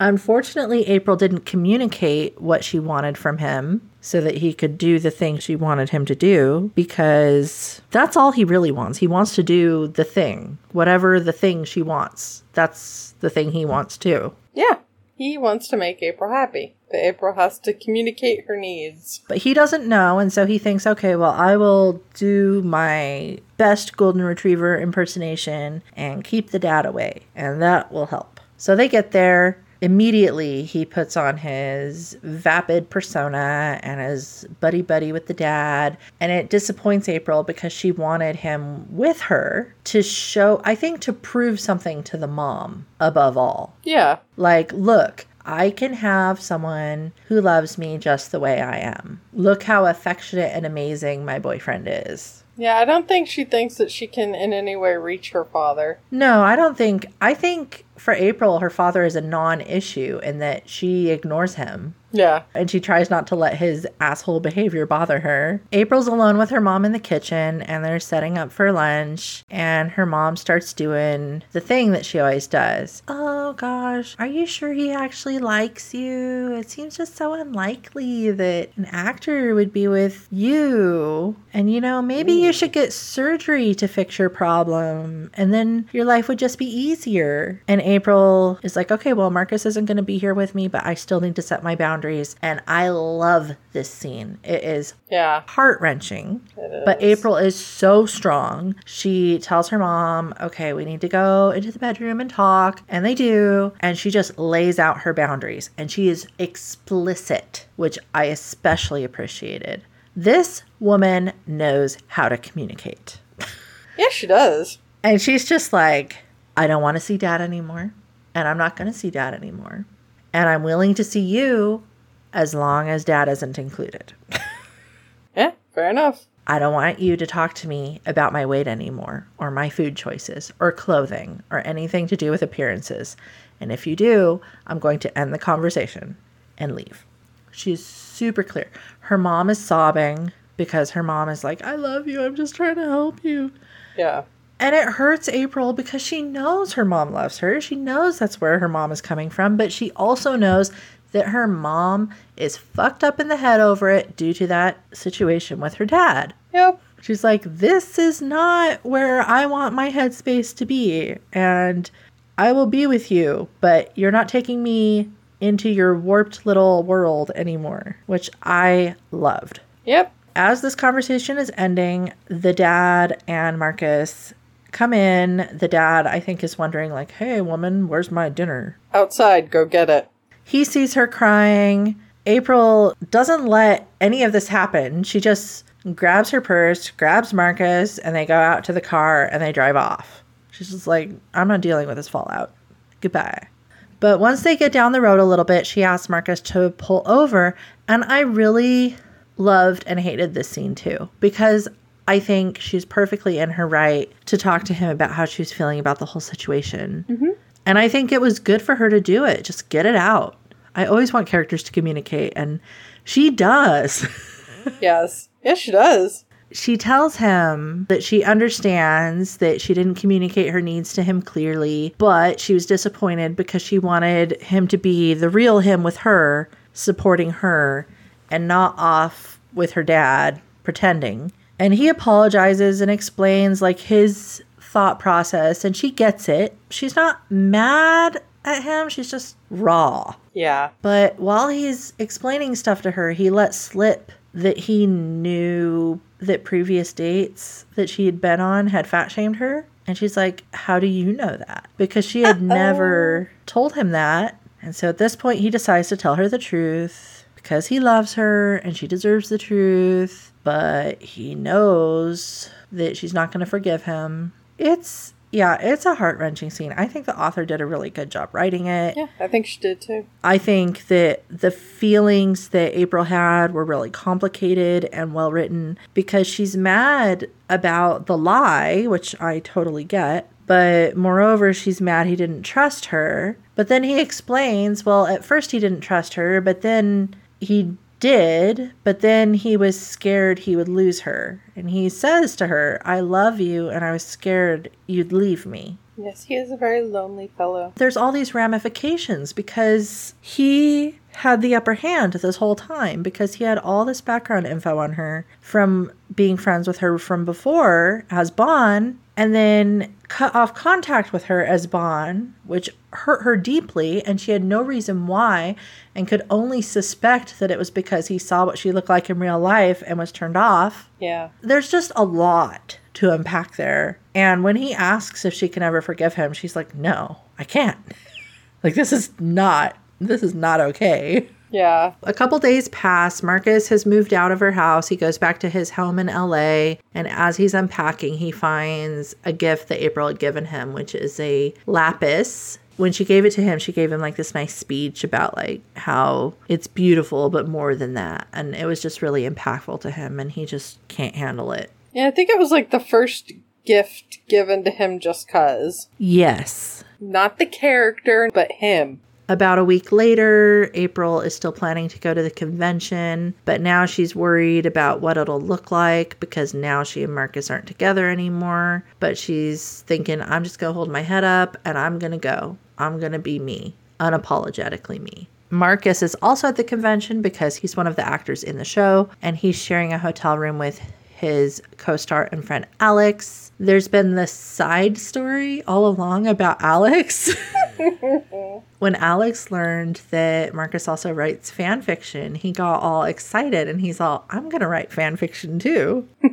Unfortunately, April didn't communicate what she wanted from him so that he could do the thing she wanted him to do because that's all he really wants. He wants to do the thing, whatever the thing she wants. That's the thing he wants too. Yeah. He wants to make April happy. But April has to communicate her needs. But he doesn't know, and so he thinks, okay, well, I will do my best golden retriever impersonation and keep the dad away, and that will help. So they get there. Immediately, he puts on his vapid persona and his buddy buddy with the dad. And it disappoints April because she wanted him with her to show, I think, to prove something to the mom above all. Yeah. Like, look, I can have someone who loves me just the way I am. Look how affectionate and amazing my boyfriend is. Yeah, I don't think she thinks that she can in any way reach her father. No, I don't think. I think for April, her father is a non issue in that she ignores him. Yeah. And she tries not to let his asshole behavior bother her. April's alone with her mom in the kitchen and they're setting up for lunch. And her mom starts doing the thing that she always does. Oh Oh, gosh, are you sure he actually likes you? It seems just so unlikely that an actor would be with you. And you know, maybe you should get surgery to fix your problem and then your life would just be easier. And April is like, okay, well, Marcus isn't going to be here with me, but I still need to set my boundaries. And I love this scene. It is Yeah. heart wrenching. But. April is so strong. She tells her mom, okay, we need to go into the bedroom and talk. And they do. And she just lays out her boundaries. And she is explicit, which I especially appreciated. This woman knows how to communicate. Yeah, she does. And she's just like, I don't want to see dad anymore. And I'm not going to see dad anymore. And I'm willing to see you as long as dad isn't included. Yeah, fair enough. I don't want you to talk to me about my weight anymore, or my food choices, or clothing, or anything to do with appearances. And if you do, I'm going to end the conversation and leave. She's super clear. Her mom is sobbing because her mom is like, I love you. I'm just trying to help you. Yeah. And it hurts April because she knows her mom loves her. She knows that's where her mom is coming from, but she also knows that her mom is fucked up in the head over it due to that situation with her dad. Yep. She's like, This is not where I want my headspace to be. And I will be with you, but you're not taking me into your warped little world anymore, which I loved. Yep. As this conversation is ending, the dad and Marcus come in. The dad, I think, is wondering, like, hey, woman, where's my dinner? Outside, go get it. He sees her crying. April doesn't let any of this happen. She just grabs her purse, grabs Marcus, and they go out to the car and they drive off. She's just like, I'm not dealing with this fallout. Goodbye. But once they get down the road a little bit, she asks Marcus to pull over. And I really loved and hated this scene too, because I think she's perfectly in her right to talk to him about how she was feeling about the whole situation. Mm-hmm. And I think it was good for her to do it. Just get it out. I always want characters to communicate, and she does. yes. Yes, she does. she tells him that she understands that she didn't communicate her needs to him clearly, but she was disappointed because she wanted him to be the real him with her, supporting her, and not off with her dad, pretending. And he apologizes and explains like his thought process, and she gets it. She's not mad at him, she's just raw. Yeah. But while he's explaining stuff to her, he lets slip that he knew that previous dates that she had been on had fat shamed her. And she's like, How do you know that? Because she had never oh. told him that. And so at this point, he decides to tell her the truth because he loves her and she deserves the truth. But he knows that she's not going to forgive him. It's, yeah, it's a heart wrenching scene. I think the author did a really good job writing it. Yeah, I think she did too. I think that the feelings that April had were really complicated and well written because she's mad about the lie, which I totally get. But moreover, she's mad he didn't trust her. But then he explains well, at first he didn't trust her, but then he did, but then he was scared he would lose her. And he says to her, I love you, and I was scared you'd leave me Yes, he is a very lonely fellow. there's all these ramifications because he had the upper hand this whole time because he had all this background info on her from being friends with her from before as Bon and then cut off contact with her as Bon, which hurt her deeply and she had no reason why and could only suspect that it was because he saw what she looked like in real life and was turned off Yeah. there's just a lot to unpack there. And when he asks if she can ever forgive him, she's like, "No, I can't. like this is not this is not okay." Yeah. A couple days pass. Marcus has moved out of her house. He goes back to his home in LA. And as he's unpacking, he finds a gift that April had given him, which is a lapis. When she gave it to him, she gave him like this nice speech about like how it's beautiful, but more than that. And it was just really impactful to him. And he just can't handle it. Yeah, I think it was like the first gift given to him just cuz. Yes. Not the character, but him. About a week later, April is still planning to go to the convention, but now she's worried about what it'll look like because now she and Marcus aren't together anymore. But she's thinking, I'm just to hold my head up and I'm to go. I'm to be me, unapologetically me. Marcus is also at the convention because he's one of the actors in the show and he's sharing a hotel room with his co star and friend Alex. There's been this side story all along about Alex. when Alex learned that Marcus also writes fan fiction, he got all excited and he's all, I'm going to write fan fiction too.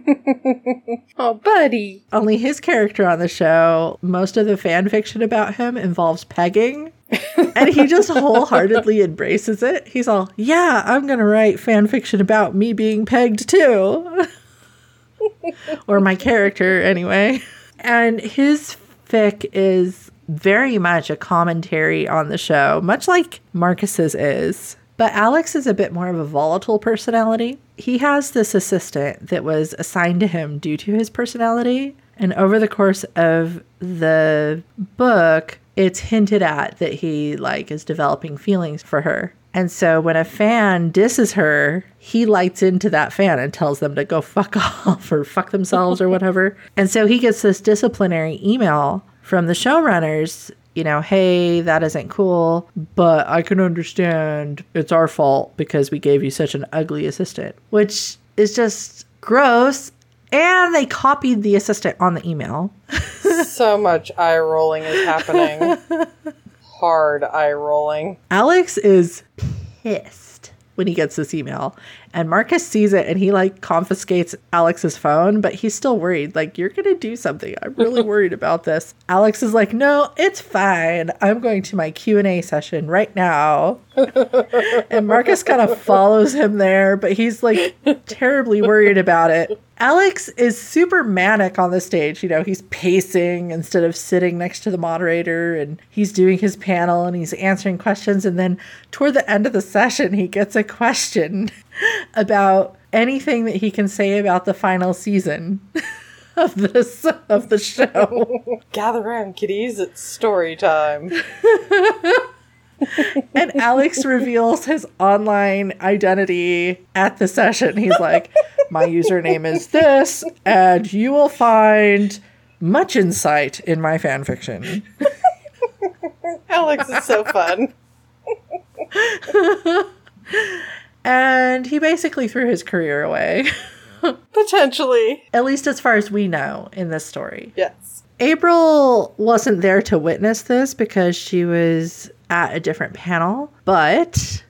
Oh, buddy. Only his character on the show, most of the fan fiction about him involves pegging. and he just wholeheartedly embraces it. He's all, yeah, I'm going to write fan fiction about me being pegged too. or my character, anyway. And his fic is very much a commentary on the show, much like Marcus's is. But Alex is a bit more of a volatile personality. He has this assistant that was assigned to him due to his personality. And over the course of the book, it's hinted at that he like is developing feelings for her. And so when a fan disses her, he lights into that fan and tells them to go fuck off or fuck themselves or whatever. And so he gets this disciplinary email from the showrunners, you know, hey, that isn't cool, but I can understand it's our fault because we gave you such an ugly assistant, which is just gross. And they copied the assistant on the email. so much eye rolling is happening. Hard eye rolling. Alex is pissed when he gets this email. And Marcus sees it and he like confiscates Alex's phone, but he's still worried. Like, you're going to do something. I'm really worried about this. Alex is like, no, it's fine. I'm going to my Q&A session right now. and Marcus kind of follows him there, but he's like terribly worried about it. Alex is super manic on the stage. You know, he's pacing instead of sitting next to the moderator and he's doing his panel and he's answering questions. And then toward the end of the session, he gets a question about anything that he can say about the final season. of this of the show. Gather around, kiddies. It's story time. And Alex reveals his online identity at the session. He's like, My username is this, and you will find much insight in my fan fiction. Alex is so fun. and he basically threw his career away. Potentially. At least as far as we know in this story. Yes. April wasn't there to witness this because she was at a different panel, but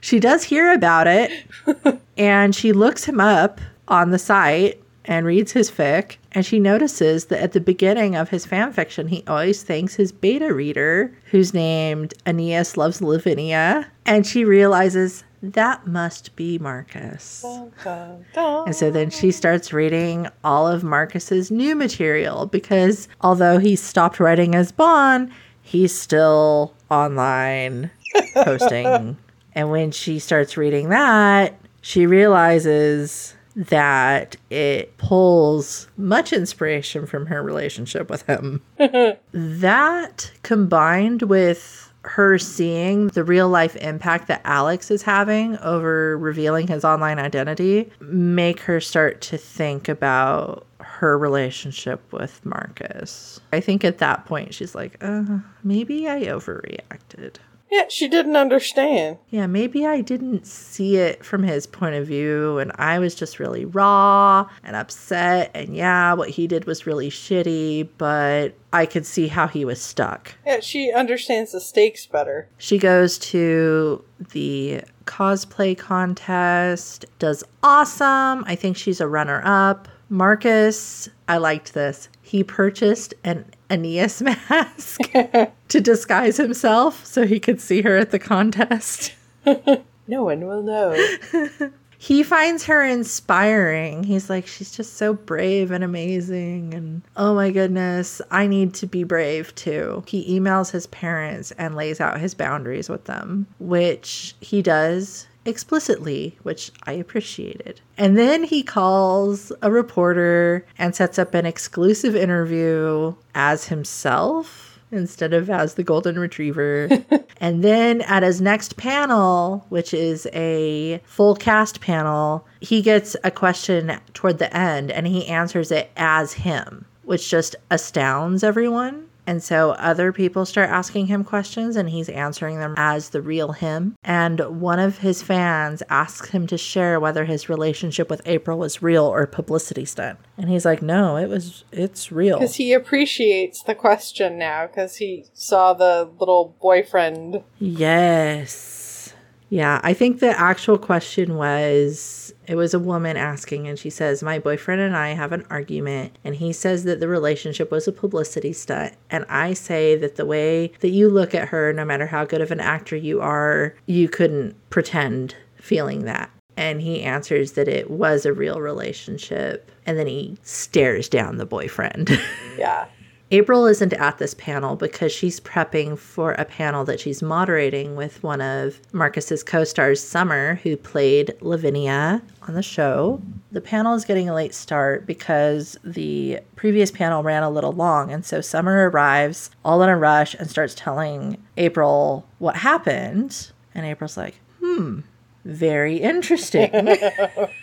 she does hear about it and she looks him up on the site and reads his fic and she notices that at the beginning of his fan fiction he always thanks his beta reader who's named Aeneas loves Lavinia and she realizes that must be Marcus. Dun, dun, dun. And so then she starts reading all of Marcus's new material because although he stopped writing as Bon, he's still online posting. and when she starts reading that, she realizes that it pulls much inspiration from her relationship with him. that combined with her seeing the real life impact that Alex is having over revealing his online identity make her start to think about her relationship with Marcus. I think at that point she's like, uh, maybe I overreacted. Yeah, she didn't understand. Yeah, maybe I didn't see it from his point of view and I was just really raw and upset. And yeah, what he did was really shitty, but I could see how he was stuck. Yeah, she understands the stakes better. She goes to the cosplay contest, does awesome. I think she's a runner up. Marcus, I liked this. He purchased an Aeneas mask to disguise himself so he could see her at the contest. No one will know. He finds her inspiring. He's like, she's just so brave and amazing. And oh my goodness, I need to be brave too. He emails his parents and lays out his boundaries with them, which he does explicitly, which I appreciated. And then he calls a reporter and sets up an exclusive interview as himself instead of as the golden retriever. and then at his next panel, which is a full cast panel, he gets a question toward the end and he answers it as him, which just astounds everyone. And so other people start asking him questions and he's answering them as the real him. And one of his fans asks him to share whether his relationship with April was real or publicity stunt. And he's like, "No, it was it's real." Because he appreciates the question now, because he saw the little boyfriend. Yes. Yeah, I think the actual question was it was a woman asking, and she says, My boyfriend and I have an argument, and he says that the relationship was a publicity stunt. And I say that the way that you look at her, no matter how good of an actor you are, you couldn't pretend feeling that. And he answers that it was a real relationship. And then he stares down the boyfriend. Yeah. April isn't at this panel because she's prepping for a panel that she's moderating with one of Marcus's co-stars, Summer, who played Lavinia on the show. The panel is getting a late start because the previous panel ran a little long, and so Summer arrives all in a rush and starts telling April what happened. And April's like, "Hmm, very interesting."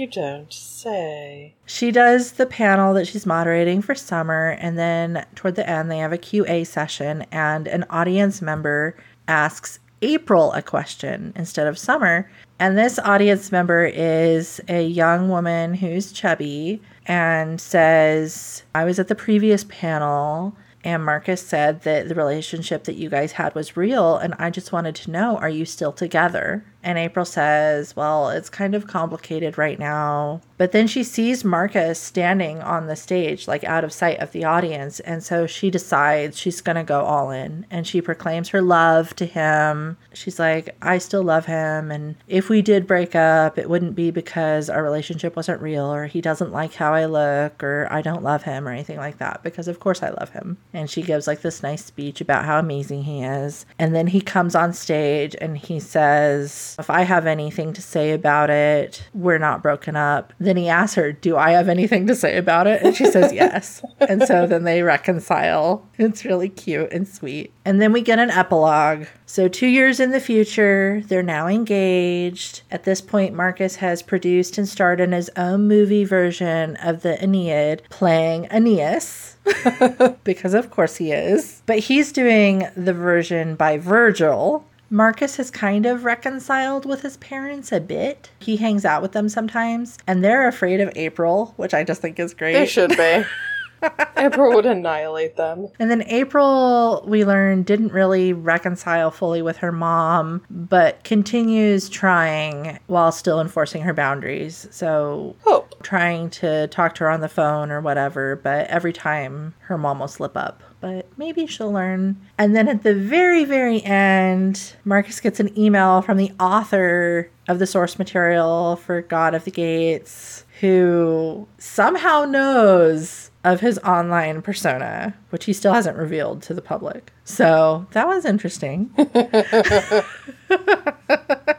You don't say. She does the panel that she's moderating for summer, and then toward the end, they have a QA session, and an audience member asks April a question instead of Summer. And this audience member is a young woman who's chubby and says, I was at the previous panel. And Marcus said that the relationship that you guys had was real. And I just wanted to know, are you still together? And April says, Well, it's kind of complicated right now. But then she sees Marcus standing on the stage, like out of sight of the audience. And so she decides she's going to go all in and she proclaims her love to him. She's like, I still love him. And if we did break up, it wouldn't be because our relationship wasn't real or he doesn't like how I look or I don't love him or anything like that. Because of course I love him. And she gives like this nice speech about how amazing he is. And then he comes on stage and he says, If I have anything to say about it, we're not broken up. Then he asks her, Do I have anything to say about it? And she says, Yes. and so then they reconcile. It's really cute and sweet. And then we get an epilogue. So, two years in the future, they're now engaged. At this point, Marcus has produced and starred in his own movie version of the Aeneid, playing Aeneas. because of course he is. But he's doing the version by Virgil. Marcus has kind of reconciled with his parents a bit. He hangs out with them sometimes, and they're afraid of April, which I just think is great. They should be. April would annihilate them. And then April, we learned, didn't really reconcile fully with her mom, but continues trying while still enforcing her boundaries. So, Hope. trying to talk to her on the phone or whatever, but every time her mom will slip up. But maybe she'll learn. And then at the very, very end, Marcus gets an email from the author of the source material for God of the Gates, who somehow knows of his online persona, which he still hasn't revealed to the public. So that was interesting.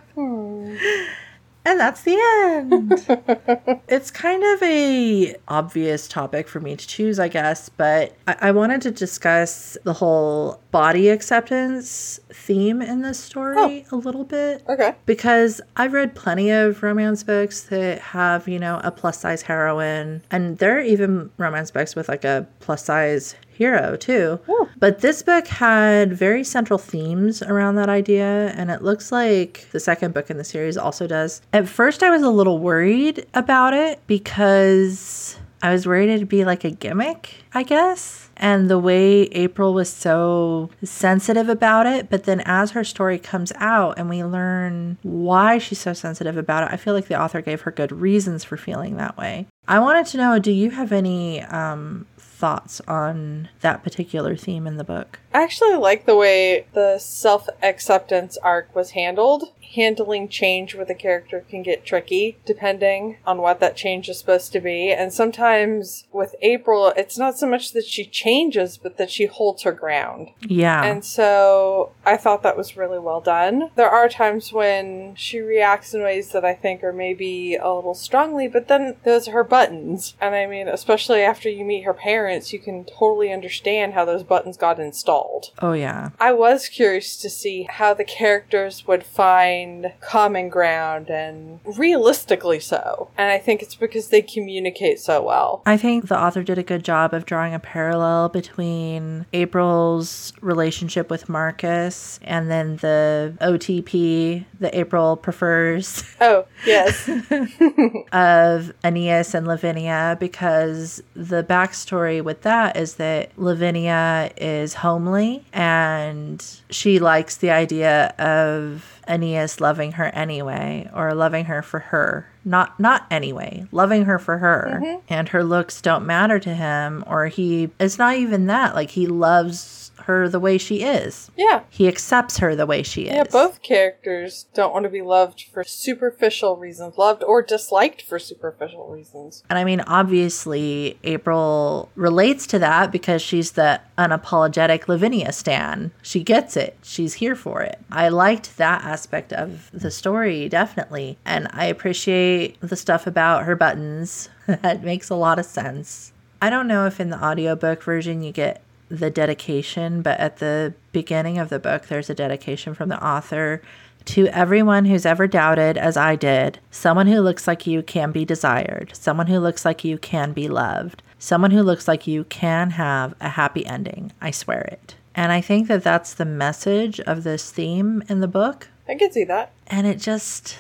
and that's the end. it's kind of a obvious topic for me to choose, I guess, but I-, I wanted to discuss the whole body acceptance theme in this story oh. a little bit Okay. because I've read plenty of romance books that have, you know, a plus size heroine, and there are even romance books with like a plus size hero too. Oh. But this book had very central themes around that idea, and it looks like the second book in the series also does. At first, I was a little worried about it because I was worried it'd be like a gimmick, I guess. And the way April was so sensitive about it, but then as her story comes out and we learn why she's so sensitive about it, I feel like the author gave her good reasons for feeling that way. I wanted to know do you have any um, thoughts on that particular theme in the book? I actually like the way the self acceptance arc was handled. Handling change with a character can get tricky depending on what that change is supposed to be. And sometimes with April, it's not so much that she changes, but that she holds her ground. Yeah. And so I thought that was really well done. There are times when she reacts in ways that I think are maybe a little strongly, but then those are her buttons. And I mean, especially after you meet her parents, you can totally understand how those buttons got installed. oh, yeah. I was curious to see how the characters would find common ground and realistically so. And I think it's because they communicate so well. I think the author did a good job of drawing a parallel between April's relationship with Marcus and then the OTP that April prefers Oh, yes. of Aeneas and Lavinia because the backstory with that is that Lavinia is homely and she likes the idea of Aeneas loving her anyway or loving her for her. Not not anyway, loving her for her. Mm-hmm. And her looks don't matter to him or he it's not even that like he loves her the way she is. yeah. He accepts her the way she is. Yeah, both characters don't want to be loved for superficial reasons, loved or disliked for superficial reasons. And I mean, obviously, April relates to that because she's the unapologetic Lavinia stan. She gets it. She's here for it. I liked that aspect of the story, definitely. And I appreciate the stuff about her buttons. that makes a lot of sense. I don't know if in the audiobook version you get the dedication, but at the beginning of the book, there's a dedication from the author to everyone who's ever doubted, as I did, someone who looks like you can be desired, someone who looks like you can be loved, someone who looks like you can have a happy ending. I swear it. And I think that that's the message of this theme in the book. I can see that. And it just,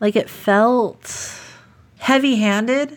like, it felt heavy handed.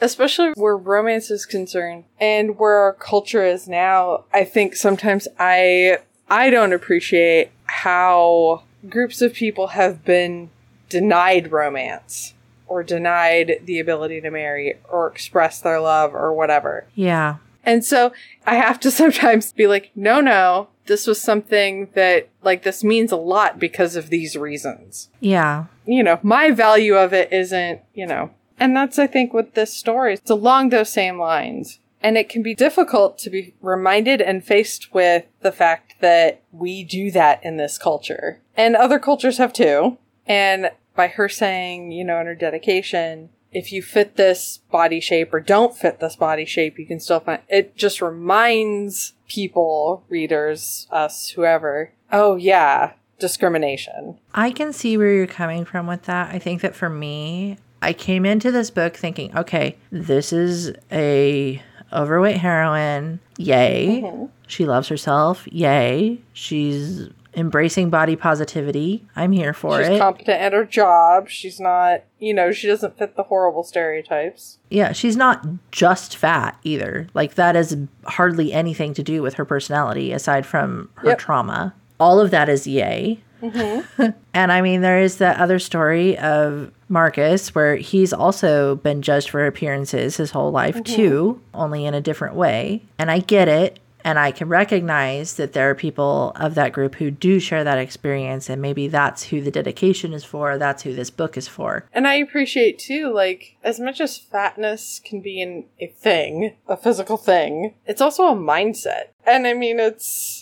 Especially where romance is concerned and where our culture is now, I think sometimes I I don't appreciate how groups of people have been denied romance or denied the ability to marry or express their love or whatever. Yeah. And so I have to sometimes be like, no, no, this was something that, like, this means a lot because of these reasons. Yeah. You know, my value of it isn't, you know, and that's, I think, with this story. It's along those same lines. And it can be difficult to be reminded and faced with the fact that we do that in this culture. And other cultures have too. And by her saying, you know, in her dedication, if you fit this body shape or don't fit this body shape, you can still find it just reminds people, readers, us, whoever, oh yeah, discrimination. I can see where you're coming from with that. I think that for me, I came into this book thinking, okay, this is a overweight heroine. Yay. Mhm. She loves herself. Yay. She's embracing body positivity. I'm here for She's it. She's competent at her job. She's not, you know, she doesn't fit the horrible stereotypes. yeah, she's not just fat either. Like that is hardly anything to do with her personality aside from her Yep. trauma. All of that is yay. Mm-hmm. and I mean, there is that other story of Marcus where he's also been judged for appearances his whole life mm-hmm. too, only in a different way. And I get it. And I can recognize that there are people of that group who do share that experience. And maybe that's who the dedication is for. That's who this book is for. And I appreciate too, like, as much as fatness can be an, a thing, a physical thing, it's also a mindset. And I mean, it's,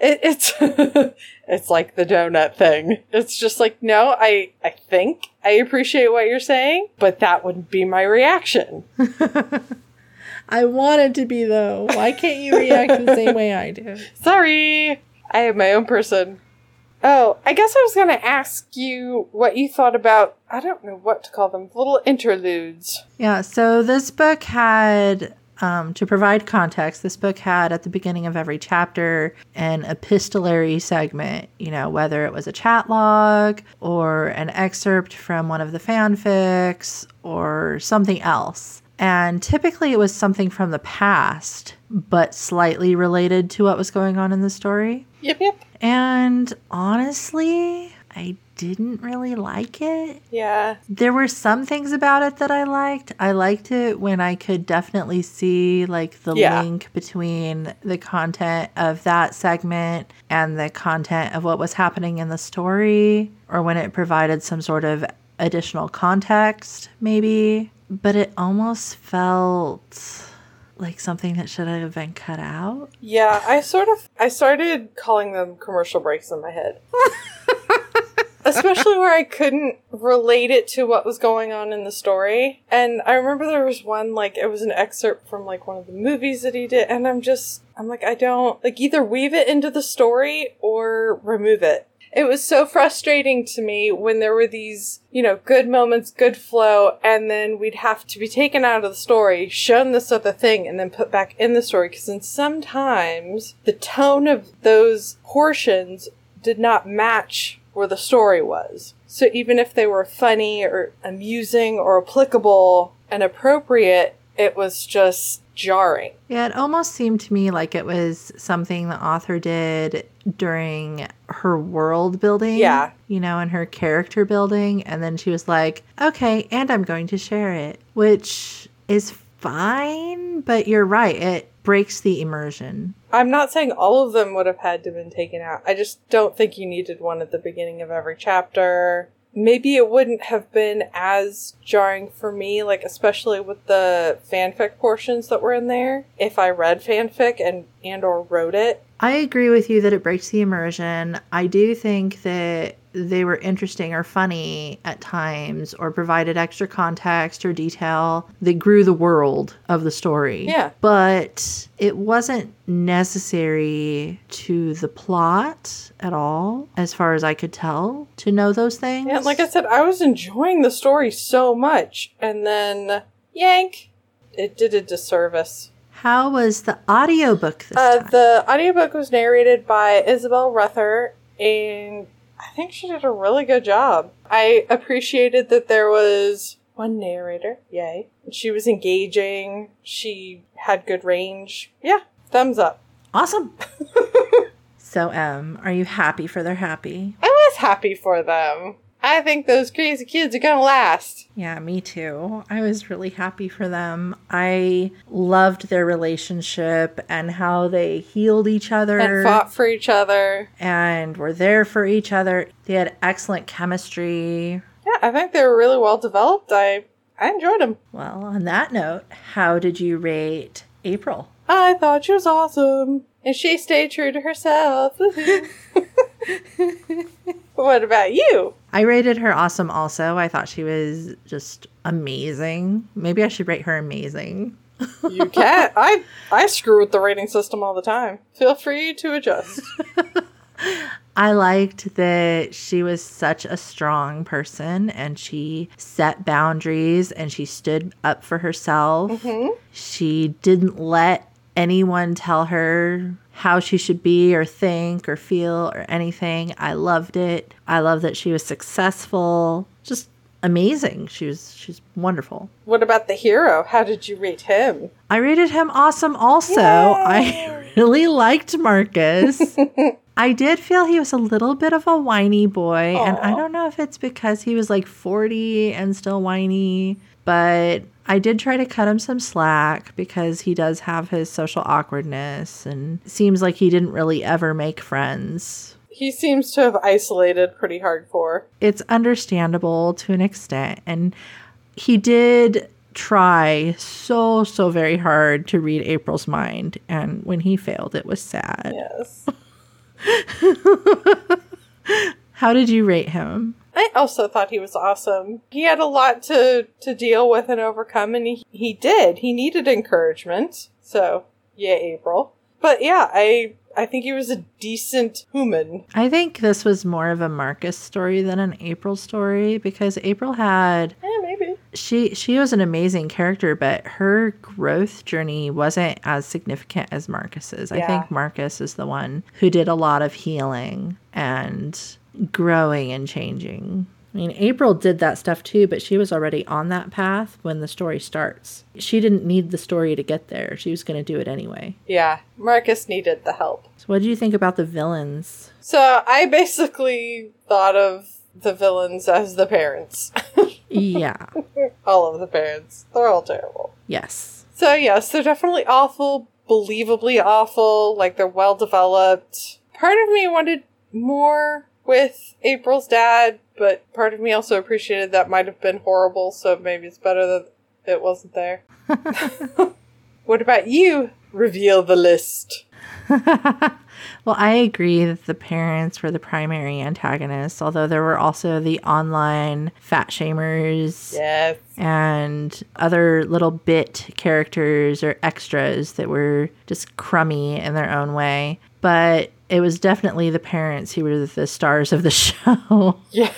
it, it's, it's like the donut thing. It's just like, no, I, I think I appreciate what you're saying, but that wouldn't be my reaction. I wanted to be though. Why can't you react the same way I do? Sorry. I am my own person. Oh, I guess I was going to ask you what you thought about, I don't know what to call them, little interludes. Yeah, so this book had, um, to provide context, this book had at the beginning of every chapter an epistolary segment, you know, whether it was a chat log or an excerpt from one of the fanfics or something else. And typically it was something from the past, but slightly related to what was going on in the story. Yep, yep. And honestly, I didn't really like it. Yeah. There were some things about it that I liked. I liked it when I could definitely see like the Yeah. link between the content of that segment and the content of what was happening in the story or when it provided some sort of additional context maybe, but it almost felt like something that should have been cut out. Yeah, I sort of I started calling them commercial breaks in my head. Especially where I couldn't relate it to what was going on in the story. And I remember there was one like it was an excerpt from like one of the movies that he did and I'm just I'm like I don't like either weave it into the story or remove it. It was so frustrating to me when there were these, you know, good moments, good flow, and then we'd have to be taken out of the story, shown this other thing, and then put back in the story. Because then sometimes the tone of those portions did not match where the story was. So even if they were funny or amusing or applicable and appropriate, it was just jarring. Yeah, it almost seemed to me like it was something the author did during her world building. Yeah. You know, and her character building. And then she was like, okay, and I'm going to share it, which is fine, but you're right. It breaks the immersion. I'm not saying all of them would have had to have been taken out. I just don't think you needed one at the beginning of every chapter. Maybe it wouldn't have been as jarring for me, like especially with the fanfic portions that were in there. If I read fanfic and and or wrote it, I agree with you that it breaks the immersion. I do think that they were interesting or funny at times or provided extra context or detail that grew the world of the story. Yeah. But it wasn't necessary to the plot at all, as far as I could tell, to know those things. yeah, like I said, I was enjoying the story so much, and then yank, it did a disservice. How was the audiobook this Uh, time? the audiobook was narrated by Isabel Ruther, and I think she did a really good job. I appreciated that there was one narrator, yay. She was engaging, she had good range. Yeah, thumbs up. awesome. so, Em, are you happy for their happy? I was happy for them. I think those crazy kids are gonna last. Yeah, me too. I was really happy for them. I loved their relationship and how they healed each other And fought for each other. and were there for each other. They had excellent chemistry. Yeah, I think they were really well developed. I I enjoyed them. Well, on that note, how did you rate April? I thought she was awesome. And she stayed true to herself. What about you? I rated her awesome also. I thought she was just amazing. Maybe I should rate her amazing. You can't. I I screw with the rating system all the time. Feel free to adjust. I liked that she was such a strong person and she set boundaries and she stood up for herself. Mm-hmm. She didn't let anyone tell her how she should be or think or feel or anything. I loved it. I love that she was successful. Just amazing. She was she's wonderful. What about the hero? How did you rate him? I rated him awesome also. I really liked Marcus. I did feel he was a little bit of a whiny boy, and I don't know if it's because he was like 40 and still whiny, but I did try to cut him some slack because he does have his social awkwardness and seems like he didn't really ever make friends. He seems to have isolated pretty hardcore. It's understandable to an extent, and he did try so so very hard to read April's mind and when he failed it was sad. Yes. How did you rate him? I also thought he was awesome. He had a lot to, to deal with and overcome, and he, he did. He needed encouragement. So, yeah, April. But yeah, I I think he was a decent human. I think this was more of a Marcus story than an April story because April had Yeah, maybe. she she was an amazing character, but her growth journey wasn't as significant as Marcus's. I think Marcus is the one who did a lot of healing and growing and changing. I mean, April did that stuff too, but she was already on that path when the story starts. She didn't need the story to get there. She was going to do it anyway. Yeah, Marcus needed the help. So, what do you think about the villains? So I basically thought of the villains as the parents. yeah. all of the parents. They're all terrible. Yes. So yes, they're definitely awful, believably awful, like they're well developed. Part of me wanted more with April's dad, but part of me also appreciated that might have been horrible, so maybe it's better that it wasn't there. what about you? Reveal the list. Well, I agree that the parents were the primary antagonists, although there were also the online fat shamers Yes. and other little bit characters or extras that were just crummy in their own way. But it was definitely the parents who were the stars of the show. Yeah.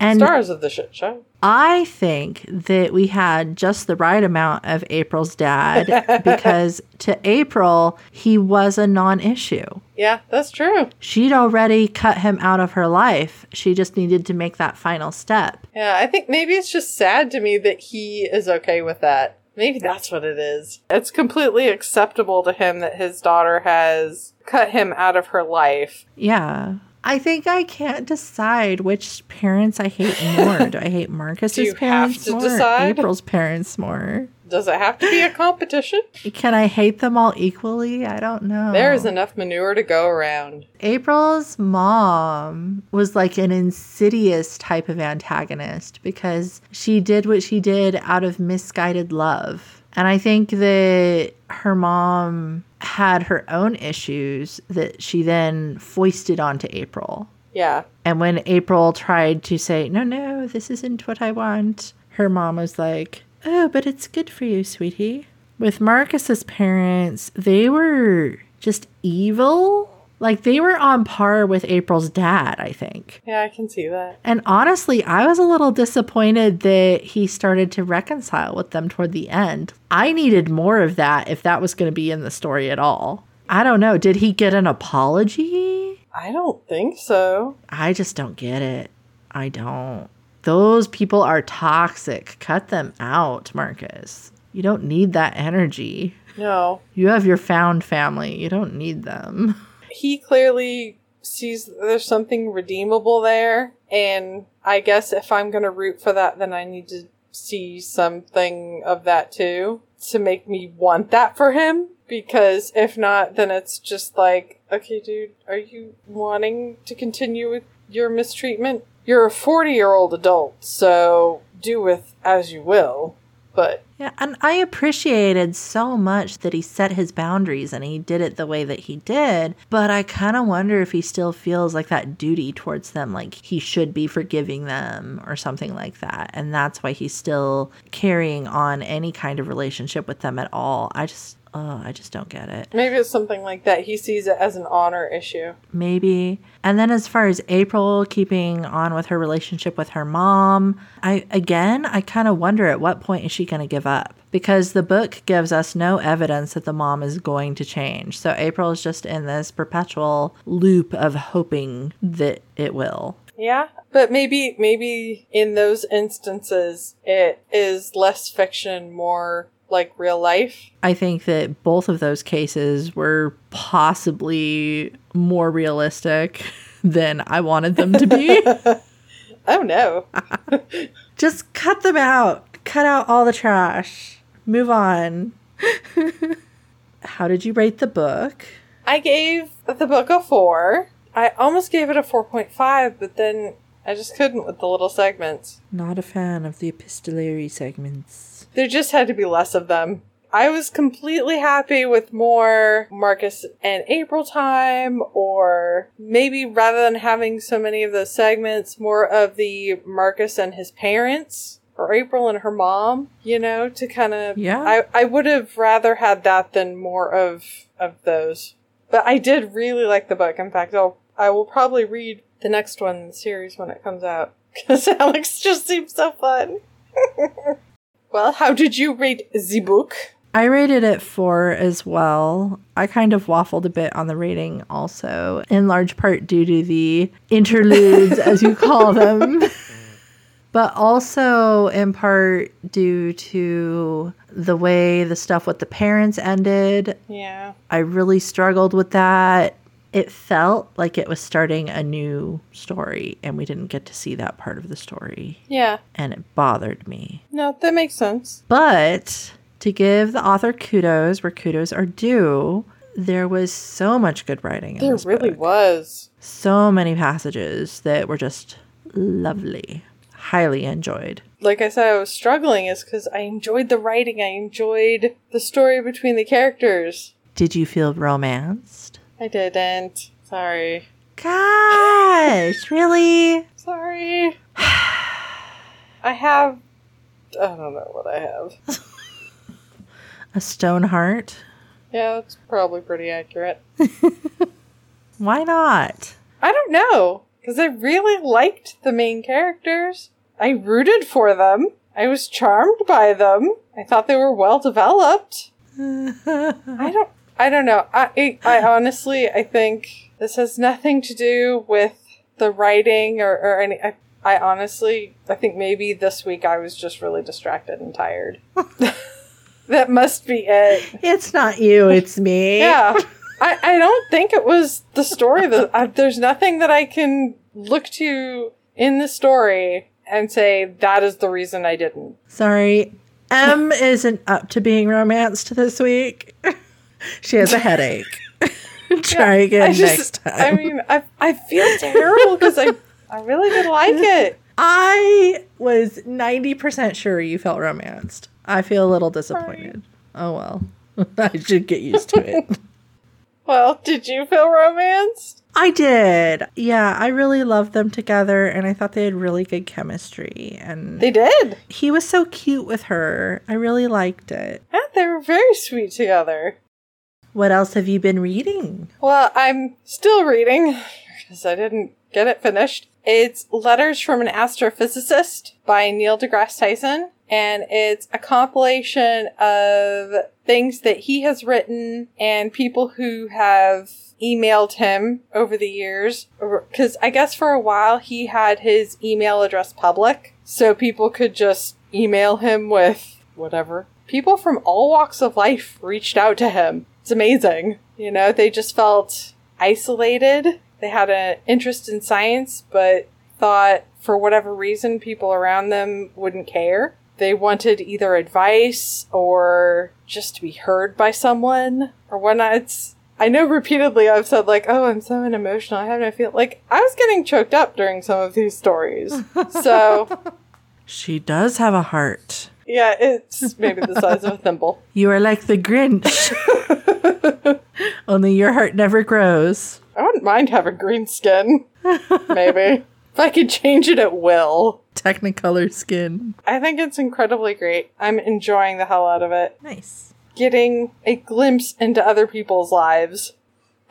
And- Stars of the shit show. I think that we had just the right amount of April's dad because to April, he was a non issue. Yeah, that's true. She'd already cut him out of her life. She just needed to make that final step. Yeah, I think maybe it's just sad to me that he is okay with that. Maybe that's what it is. It's completely acceptable to him that his daughter has cut him out of her life. Yeah. I think I can't decide which parents I hate more. Do I hate Marcus's Do you have parents to more? or decide? April's parents more? Does it have to be a competition? Can I hate them all equally? I don't know. There is enough manure to go around. April's mom was like an insidious type of antagonist because she did what she did out of misguided love. And I think that her mom had her own issues that she then foisted onto April. Yeah. And when April tried to say, no, no, this isn't what I want, her mom was like, oh, but it's good for you, sweetie. With Marcus's parents, they were just evil. Like they were on par with April's dad, I think. Yeah, I can see that. And honestly, I was a little disappointed that he started to reconcile with them toward the end. I needed more of that if that was going to be in the story at all. I don't know. Did he get an apology? I don't think so. I just don't get it. I don't. Those people are toxic. Cut them out, Marcus. You don't need that energy. No. You have your found family. You don't need them. He clearly sees there's something redeemable there. And I guess if I'm going to root for that, then I need to see something of that too to make me want that for him. Because if not, then it's just like, okay, dude, are you wanting to continue with your mistreatment? You're a 40 year old adult, so do with as you will. But Yeah, and I appreciated so much that he set his boundaries and he did it the way that he did. But I kind of wonder if he still feels like that duty towards them, like he should be forgiving them or something like that. And that's why he's still carrying on any kind of relationship with them at all. I just, oh, I just don't get it. maybe it's something like that. He sees it as an honor issue. maybe. And then as far as April keeping on with her relationship with her mom, I again, I kind of wonder at what point is she going to give up? Because the book gives us no evidence that the mom is going to change. So April is just in this perpetual loop of hoping that it will. Yeah, but maybe maybe in those instances it is less fiction, more like real life. I think that both of those cases were possibly more realistic than I wanted them to be. Oh no. Just cut them out. Cut out all the trash. Move on. How did you rate the book? I gave the book a 4. I almost gave it a 4.5, but then I just couldn't with the little segments. Not a fan of the epistolary segments. There just had to be less of them. I was completely happy with more Marcus and April time, or maybe rather than having so many of those segments, more of the Marcus and his parents, or April and her mom, you know, to kind of. Yeah. I, I would have rather had that than more of, of those. But I did really like the book. In fact, I'll, I will probably read the next one in the series when it comes out. Because Alex just seems so fun. well, how did you rate the book? I rated it four as well. I kind of waffled a bit on the rating also, in large part due to the interludes, as you call them, but also in part due to the way the stuff with the parents ended. Yeah. I really struggled with that. It felt like it was starting a new story, and we didn't get to see that part of the story, Yeah. and it bothered me. No, that makes sense. But to give the author kudos where kudos are due, there was so much good writing in There really book. was. So many passages that were just lovely. Highly enjoyed. Like I said, I was struggling is because I enjoyed the writing. I enjoyed the story between the characters. Did you feel romanced? I didn't. Sorry. Gosh, really? Sorry. I have. I don't know what I have. A stone heart? Yeah, it's probably pretty accurate. Why not? I don't know. Because I really liked the main characters. I rooted for them. I was charmed by them. I thought they were well developed. I don't. I don't know. I, I honestly, I think this has nothing to do with the writing or, or any. I, I honestly, I think maybe this week I was just really distracted and tired. that must be it. It's not you, it's me. Yeah. I, I don't think it was the story that I, there's nothing that I can look to in the story and say that is the reason I didn't. Sorry. M isn't up to being romanced this week. she has a headache. Try again I next time. I mean, I, I feel terrible because I, I really did like it. I was 90% sure you felt romanced. I feel a little disappointed. Oh well. I should get used to it. Well, did you feel romanced? I did. Yeah, I really loved them together and I thought they had really good chemistry and They did. he was so cute with her. I really liked it. Yeah, they were very sweet together. What else have you been reading? Well, I'm still reading because I didn't get it finished. It's Letters from an Astrophysicist by Neil deGrasse Tyson, and it's a compilation of things that he has written and people who have emailed him over the years. Because I guess for a while he had his email address public, so people could just email him with whatever. People from all walks of life reached out to him. It's amazing. You know, they just felt isolated. they had an interest in science, but thought for whatever reason people around them wouldn't care. They wanted either advice or just to be heard by someone or whatnot. It's, I know repeatedly I've said like, oh, I'm so unemotional. I have no feel like I was getting choked up during some of these stories. so She does have a heart. Yeah, it's maybe the size of a thimble. You are like the Grinch. Only your heart never grows. I wouldn't mind having green skin. Maybe. if I could change it at will. Technicolor skin. I think it's incredibly great. I'm enjoying the hell out of it. Nice. Getting a glimpse into other people's lives.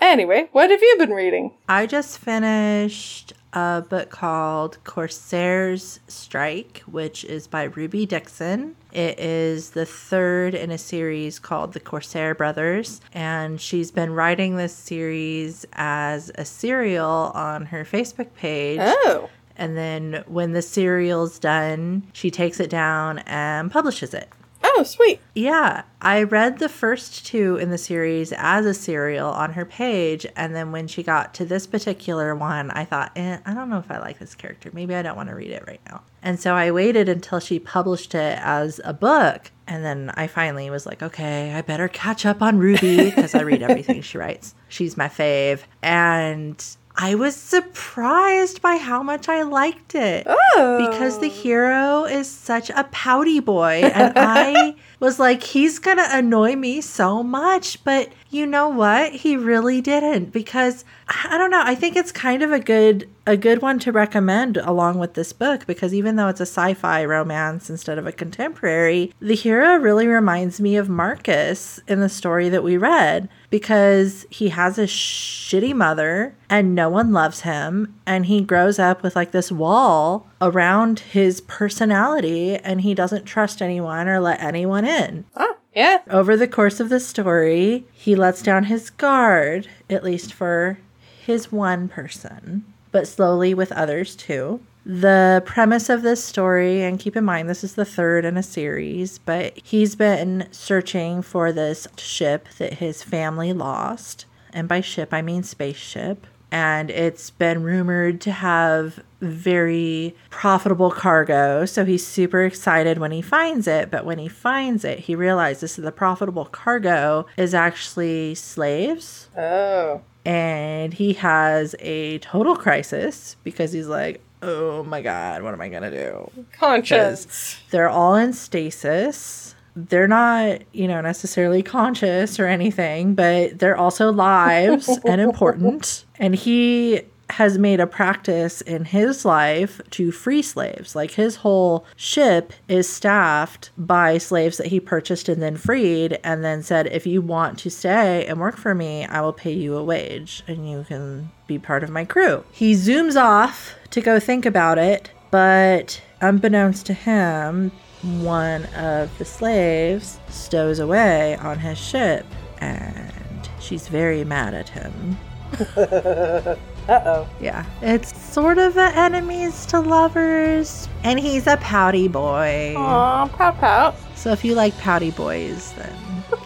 Anyway, what have you been reading? I just finished a book called Corsair's Strike, which is by Ruby Dixon. It is the third in a series called The Corsair Brothers, and she's been writing this series as a serial on her Facebook page. Oh. And then when the serial's done, she takes it down and publishes it. Oh, sweet. Yeah, I read the first two in the series as a serial on her page, and then when she got to this particular one, I thought, eh, I don't know if I like this character. Maybe I don't want to read it right now. And so I waited until she published it as a book, and then I finally was like, okay, I better catch up on Ruby because I read everything she writes. She's my fave. And I was surprised by how much I liked it. Oh. because the hero is such a pouty boy and i was like he's gonna annoy me so much but you know what? He really didn't because i don't know i think it's kind of a good a good one to recommend along with this book because even though it's a sci-fi romance instead of a contemporary the hero really reminds me of marcus in the story that we read because he has a shitty mother and no one loves him and he grows up with like this wall around his personality and he doesn't trust anyone or let anyone in. Oh, yeah. Over the course of the story, he lets down his guard, at least for his one person, but slowly with others too. The premise of this story, and keep in mind this is the third in a series, but he's been searching for this ship that his family lost. And by ship, I mean spaceship. And it's been rumored to have very profitable cargo. So he's super excited when he finds it. But when he finds it, he realizes that the profitable cargo is actually slaves Oh. and he has a total crisis because he's like, oh my god, what am I gonna do? Conscious. They're all in stasis. They're not, you know, necessarily conscious or anything, but they're also lives and important. And he has made a practice in his life to free slaves. Like his whole ship is staffed by slaves that he purchased and then freed, and then said, if you want to stay and work for me, I will pay you a wage and you can be part of my crew. He zooms off to go think about it, but unbeknownst to him, one of the slaves stows away on his ship, and she's very mad at him. Uh oh. Yeah, it's sort of a enemies to lovers, and he's a pouty boy. Aw, pout pout. So if you like pouty boys, then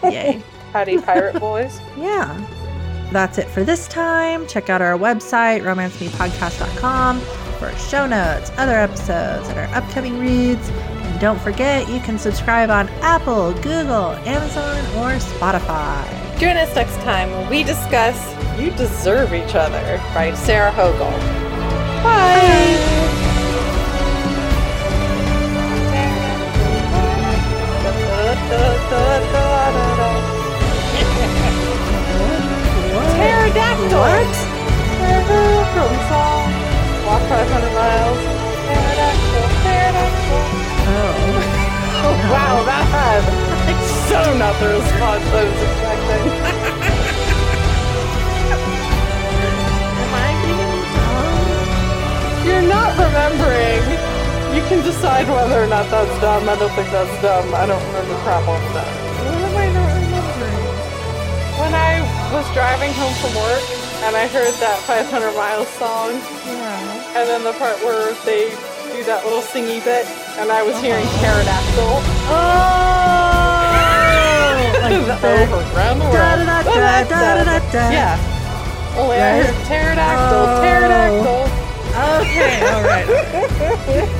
yay. Howdy, pirate boys. yeah. That's it for this time. Check out our website, romancemepodcast.com, for show notes, other episodes, and our upcoming reads. And don't forget, you can subscribe on Apple, Google, Amazon, or Spotify. Join us next time when we discuss You Deserve Each Other by Sarah Hogle. Bye! Pterodactyl! What? From song Walk 500 Miles. Pterodactyl, pterodactyl. Oh. Oh, wow, that had so not the response I was expecting. Am I being dumb? You're not remembering. You can decide whether or not that's dumb. I don't think that's dumb. I don't remember crap off that. What am I not remembering? When I was driving home from work and I heard that 500 Miles song, Yeah. and then the part where they do that little singy bit, and I was hearing uh-huh. pterodactyl. Oh! Like over the- around the world. Yeah. Oh yeah, Right? pterodactyl, Oh. pterodactyl. Okay, all right.